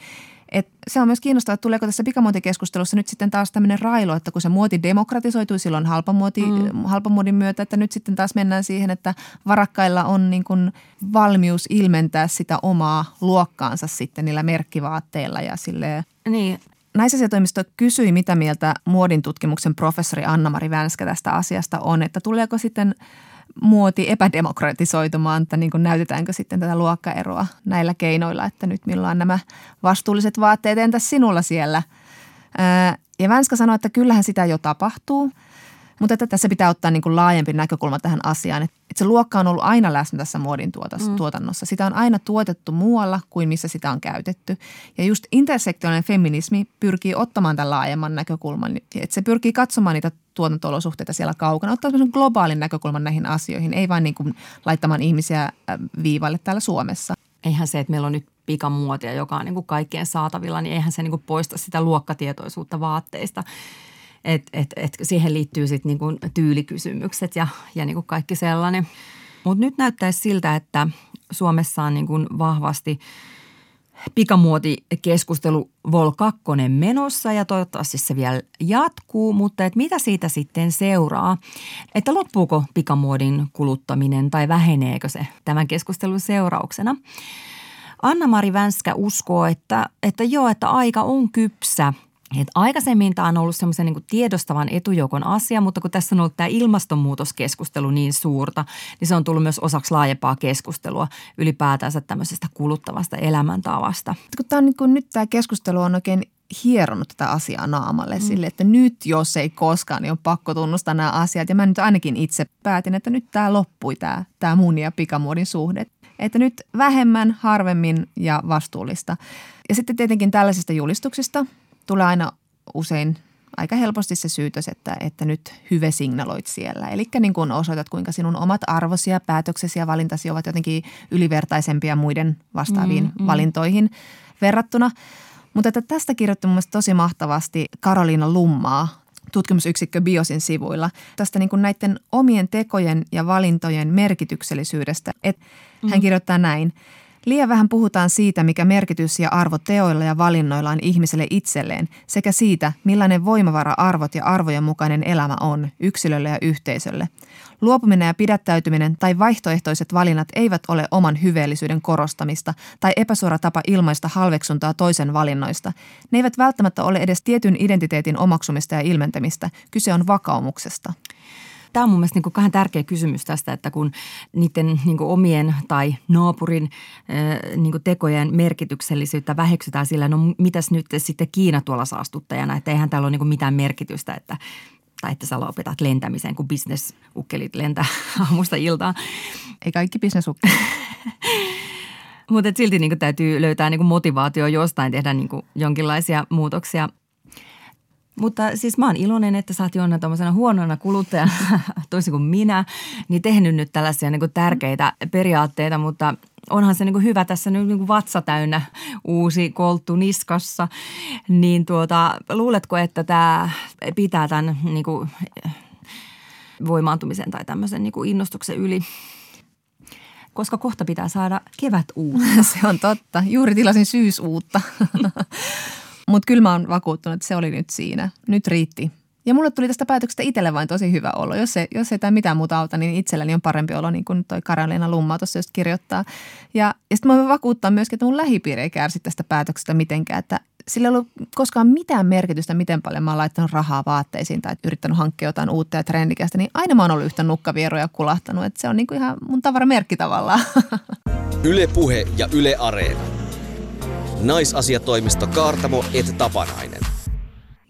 Et se on myös kiinnostavaa, että tuleeko tässä pikamuotikeskustelussa nyt sitten taas tämmöinen railo, että kun se muoti demokratisoitui silloin halpamuoti, mm. halpamuodin myötä, että nyt sitten taas mennään siihen, että varakkailla on niin kuin valmius ilmentää sitä omaa luokkaansa sitten niillä merkkivaatteilla ja sille Niin, Naisasiatoimisto kysyi, mitä mieltä muodin tutkimuksen professori Anna-Mari Vänskä tästä asiasta on, että tuleeko sitten muoti epädemokratisoitumaan, että niin näytetäänkö sitten tätä luokkaeroa näillä keinoilla, että nyt milloin on nämä vastuulliset vaatteet, entäs sinulla siellä? ja Vänskä sanoi, että kyllähän sitä jo tapahtuu. Mutta että tässä pitää ottaa niin kuin laajempi näkökulma tähän asiaan, että se luokka on ollut aina läsnä tässä muodin mm. tuotannossa. Sitä on aina tuotettu muualla kuin missä sitä on käytetty. Ja just intersektionaalinen feminismi pyrkii ottamaan tämän laajemman näkökulman. Että se pyrkii katsomaan niitä tuotanto-olosuhteita siellä kaukana, ottaa globaalin näkökulman näihin asioihin, ei vain niin kuin laittamaan ihmisiä viivalle täällä Suomessa. Eihän se, että meillä on nyt pikamuotia, joka on niin kuin kaikkien saatavilla, niin eihän se niin kuin poista sitä luokkatietoisuutta vaatteista. Et, et, et siihen liittyy sitten niinku tyylikysymykset ja, ja niinku kaikki sellainen. Mutta nyt näyttäisi siltä, että Suomessa on niinku vahvasti pikamuotikeskustelu Vol 2 menossa ja toivottavasti se vielä jatkuu, mutta et mitä siitä sitten seuraa? Että loppuuko pikamuodin kuluttaminen tai väheneekö se tämän keskustelun seurauksena? Anna-Mari Vänskä uskoo, että, että joo, että aika on kypsä – et aikaisemmin tämä on ollut semmoisen niin tiedostavan etujoukon asia, mutta kun tässä on ollut tämä ilmastonmuutoskeskustelu niin suurta, niin se on tullut myös osaksi laajempaa keskustelua ylipäätänsä tämmöisestä kuluttavasta elämäntavasta. Kun tämä on niin kuin, nyt tämä keskustelu on oikein hieronut tätä asiaa naamalle mm. sille, että nyt jos ei koskaan, niin on pakko tunnustaa nämä asiat. Ja mä nyt ainakin itse päätin, että nyt tämä loppui tämä, tämä mun ja pikamuodin suhde. Että nyt vähemmän, harvemmin ja vastuullista. Ja sitten tietenkin tällaisista julistuksista – tulee aina usein aika helposti se syytös, että, että nyt hyve signaloit siellä. Eli niin kuin osoitat, kuinka sinun omat arvosi ja päätöksesi ja valintasi ovat jotenkin ylivertaisempia muiden vastaaviin mm, mm. valintoihin verrattuna. Mutta että tästä kirjoitti mun tosi mahtavasti Karoliina Lummaa tutkimusyksikkö Biosin sivuilla tästä niin kuin näiden omien tekojen ja valintojen merkityksellisyydestä. Et mm. Hän kirjoittaa näin – Liian vähän puhutaan siitä, mikä merkitys ja arvo teoilla ja valinnoilla on ihmiselle itselleen, sekä siitä, millainen voimavara arvot ja arvojen mukainen elämä on yksilölle ja yhteisölle. Luopuminen ja pidättäytyminen tai vaihtoehtoiset valinnat eivät ole oman hyveellisyyden korostamista tai epäsuora tapa ilmaista halveksuntaa toisen valinnoista. Ne eivät välttämättä ole edes tietyn identiteetin omaksumista ja ilmentämistä. Kyse on vakaumuksesta tämä on mun mielestä niin kuin tärkeä kysymys tästä, että kun niiden niin kuin omien tai naapurin niin kuin tekojen merkityksellisyyttä väheksytään sillä, no mitäs nyt sitten Kiina tuolla saastuttajana, että eihän täällä ole niin kuin mitään merkitystä, että tai että sä lopetat lentämisen, kun bisnesukkelit lentää aamusta iltaan. Ei kaikki bisnesukkelit. Mutta silti niin täytyy löytää niin motivaatio jostain tehdä niin jonkinlaisia muutoksia – mutta siis mä oon iloinen, että sä oot Jonna tuommoisena huonona kuluttajana, toisin kuin minä, niin tehnyt nyt tällaisia niin tärkeitä periaatteita, mutta onhan se niin kuin hyvä tässä nyt niin kuin vatsa täynnä uusi kolttu niskassa. Niin tuota, luuletko, että tämä pitää tämän niin kuin voimaantumisen tai tämmöisen niin kuin innostuksen yli? koska kohta pitää saada kevät uutta. Se on totta. Juuri tilasin syysuutta. Mutta kyllä mä oon vakuuttunut, että se oli nyt siinä. Nyt riitti. Ja mulle tuli tästä päätöksestä itselle vain tosi hyvä olo. Jos, se, jos ei tämä mitään muuta auta, niin itselläni on parempi olo, niin kuin toi Karoliina Lumma tuossa just kirjoittaa. Ja, ja sitten mä voin vakuuttaa myöskin, että mun lähipiiri ei kärsi tästä päätöksestä mitenkään. Että sillä ei ollut koskaan mitään merkitystä, miten paljon mä oon laittanut rahaa vaatteisiin tai yrittänyt hankkia jotain uutta ja trendikästä. Niin aina mä oon ollut yhtä nukkavieroja kulahtanut. Että se on niin kuin ihan mun tavaramerkki tavallaan. Yle Puhe ja Yle Areena. Naisasiatoimisto Kaartamo et Tapanainen.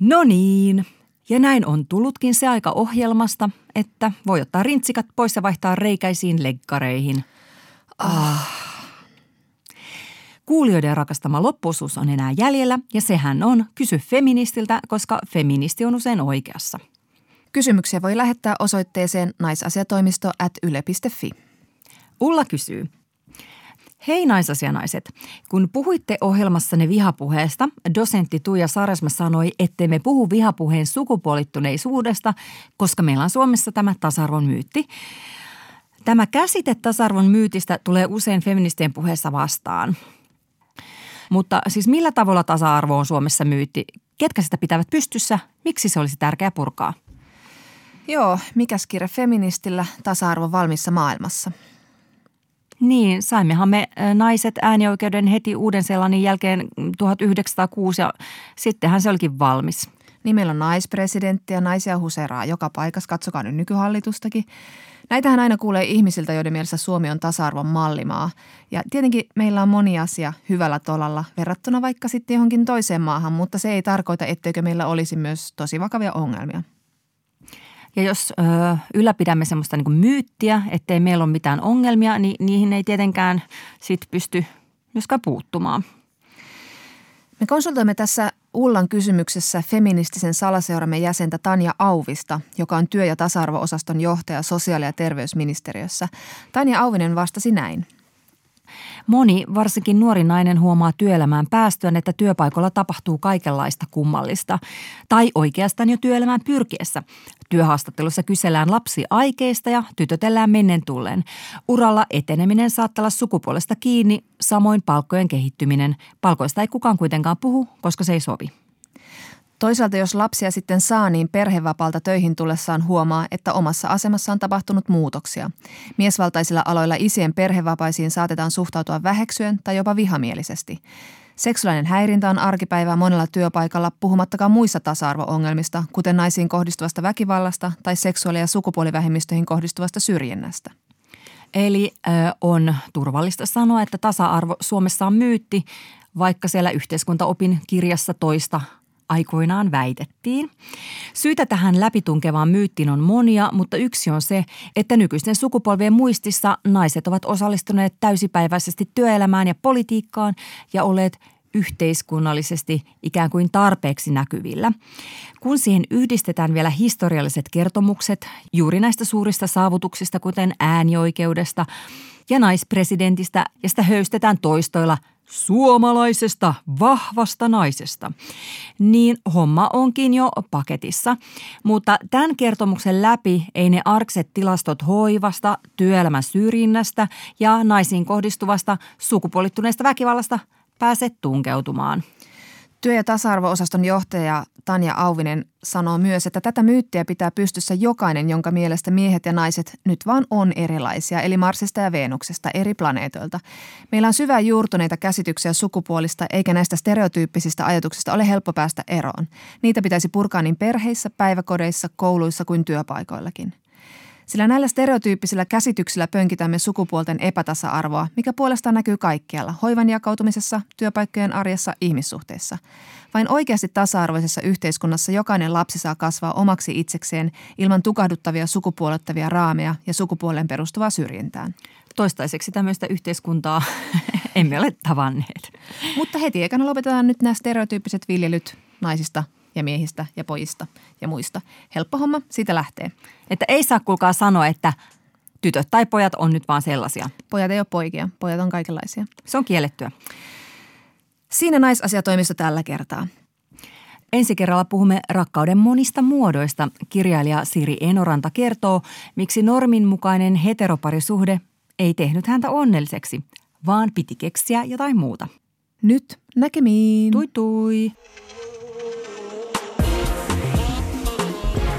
No niin, ja näin on tullutkin se aika ohjelmasta, että voi ottaa rintsikat pois ja vaihtaa reikäisiin leggareihin. Ah. Kuulijoiden rakastama loppuosuus on enää jäljellä ja sehän on Kysy feministiltä, koska feministi on usein oikeassa. Kysymyksiä voi lähettää osoitteeseen naisasiatoimisto at yle.fi. Ulla kysyy – Hei naisasianaiset. Kun puhuitte ohjelmassanne vihapuheesta, dosentti Tuija Saresma sanoi, ettei me puhu vihapuheen sukupuolittuneisuudesta, koska meillä on Suomessa tämä tasa-arvon myytti. Tämä käsite tasa-arvon myytistä tulee usein feministien puheessa vastaan. Mutta siis millä tavalla tasa-arvo on Suomessa myytti? Ketkä sitä pitävät pystyssä? Miksi se olisi tärkeää purkaa? Joo, mikäs kirja feministillä tasa-arvo valmissa maailmassa – niin, saimmehan me naiset äänioikeuden heti Uuden-Seelannin jälkeen 1906 ja sittenhän se olikin valmis. Niin meillä on naispresidentti ja naisia huseraa joka paikassa, katsokaa nyt nykyhallitustakin. Näitähän aina kuulee ihmisiltä, joiden mielessä Suomi on tasa-arvon mallimaa. Ja tietenkin meillä on moni asia hyvällä tolalla verrattuna vaikka sitten johonkin toiseen maahan, mutta se ei tarkoita, etteikö meillä olisi myös tosi vakavia ongelmia. Ja jos ö, ylläpidämme semmoista niin myyttiä, ettei meillä ole mitään ongelmia, niin niihin ei tietenkään sit pysty myöskään puuttumaan. Me konsultoimme tässä Ullan kysymyksessä feministisen salaseuramme jäsentä Tanja Auvista, joka on työ- ja tasa-arvo-osaston johtaja sosiaali- ja terveysministeriössä. Tanja Auvinen vastasi näin. Moni, varsinkin nuori nainen, huomaa työelämään päästyön, että työpaikoilla tapahtuu kaikenlaista kummallista. Tai oikeastaan jo työelämään pyrkiessä. Työhaastattelussa kysellään lapsi aikeista ja tytötellään mennen tullen. Uralla eteneminen saattaa olla sukupuolesta kiinni, samoin palkkojen kehittyminen. Palkoista ei kukaan kuitenkaan puhu, koska se ei sovi. Toisaalta jos lapsia sitten saa, niin perhevapaalta töihin tullessaan huomaa, että omassa asemassa on tapahtunut muutoksia. Miesvaltaisilla aloilla isien perhevapaisiin saatetaan suhtautua väheksyen tai jopa vihamielisesti. Seksuaalinen häirintä on arkipäivää monella työpaikalla, puhumattakaan muissa tasa-arvo-ongelmista, kuten naisiin kohdistuvasta väkivallasta tai seksuaali- ja sukupuolivähemmistöihin kohdistuvasta syrjinnästä. Eli ö, on turvallista sanoa, että tasa-arvo Suomessa on myytti, vaikka siellä yhteiskuntaopin kirjassa toista aikoinaan väitettiin. Syitä tähän läpitunkevaan myyttiin on monia, mutta yksi on se, että nykyisten sukupolvien muistissa naiset ovat osallistuneet täysipäiväisesti työelämään ja politiikkaan ja olleet yhteiskunnallisesti ikään kuin tarpeeksi näkyvillä. Kun siihen yhdistetään vielä historialliset kertomukset juuri näistä suurista saavutuksista, kuten äänioikeudesta ja naispresidentistä, ja sitä höystetään toistoilla – suomalaisesta vahvasta naisesta, niin homma onkin jo paketissa. Mutta tämän kertomuksen läpi ei ne arkset tilastot hoivasta, työelämän syrjinnästä ja naisiin kohdistuvasta sukupuolittuneesta väkivallasta pääse tunkeutumaan. Työ- ja tasa-arvo-osaston johtaja Tanja Auvinen sanoo myös, että tätä myyttiä pitää pystyssä jokainen, jonka mielestä miehet ja naiset nyt vaan on erilaisia, eli Marsista ja Veenuksesta, eri planeetoilta. Meillä on syvää juurtuneita käsityksiä sukupuolista, eikä näistä stereotyyppisistä ajatuksista ole helppo päästä eroon. Niitä pitäisi purkaa niin perheissä, päiväkodeissa, kouluissa kuin työpaikoillakin. Sillä näillä stereotyyppisillä käsityksillä pönkitämme sukupuolten epätasa-arvoa, mikä puolestaan näkyy kaikkialla, hoivan jakautumisessa, työpaikkojen arjessa, ihmissuhteissa. Vain oikeasti tasa-arvoisessa yhteiskunnassa jokainen lapsi saa kasvaa omaksi itsekseen ilman tukahduttavia sukupuolettavia raameja ja sukupuolen perustuvaa syrjintään. Toistaiseksi tämmöistä yhteiskuntaa emme ole tavanneet. Mutta heti ekana lopetetaan nyt nämä stereotyyppiset viljelyt naisista ja miehistä ja pojista ja muista. Helppo homma, siitä lähtee. Että ei saa kuulkaa sanoa, että tytöt tai pojat on nyt vaan sellaisia. Pojat ei ole poikia, pojat on kaikenlaisia. Se on kiellettyä. Siinä naisasiatoimisto tällä kertaa. Ensi kerralla puhumme rakkauden monista muodoista. Kirjailija Siri Enoranta kertoo, miksi normin mukainen heteroparisuhde ei tehnyt häntä onnelliseksi, vaan piti keksiä jotain muuta. Nyt näkemiin. Tui tui.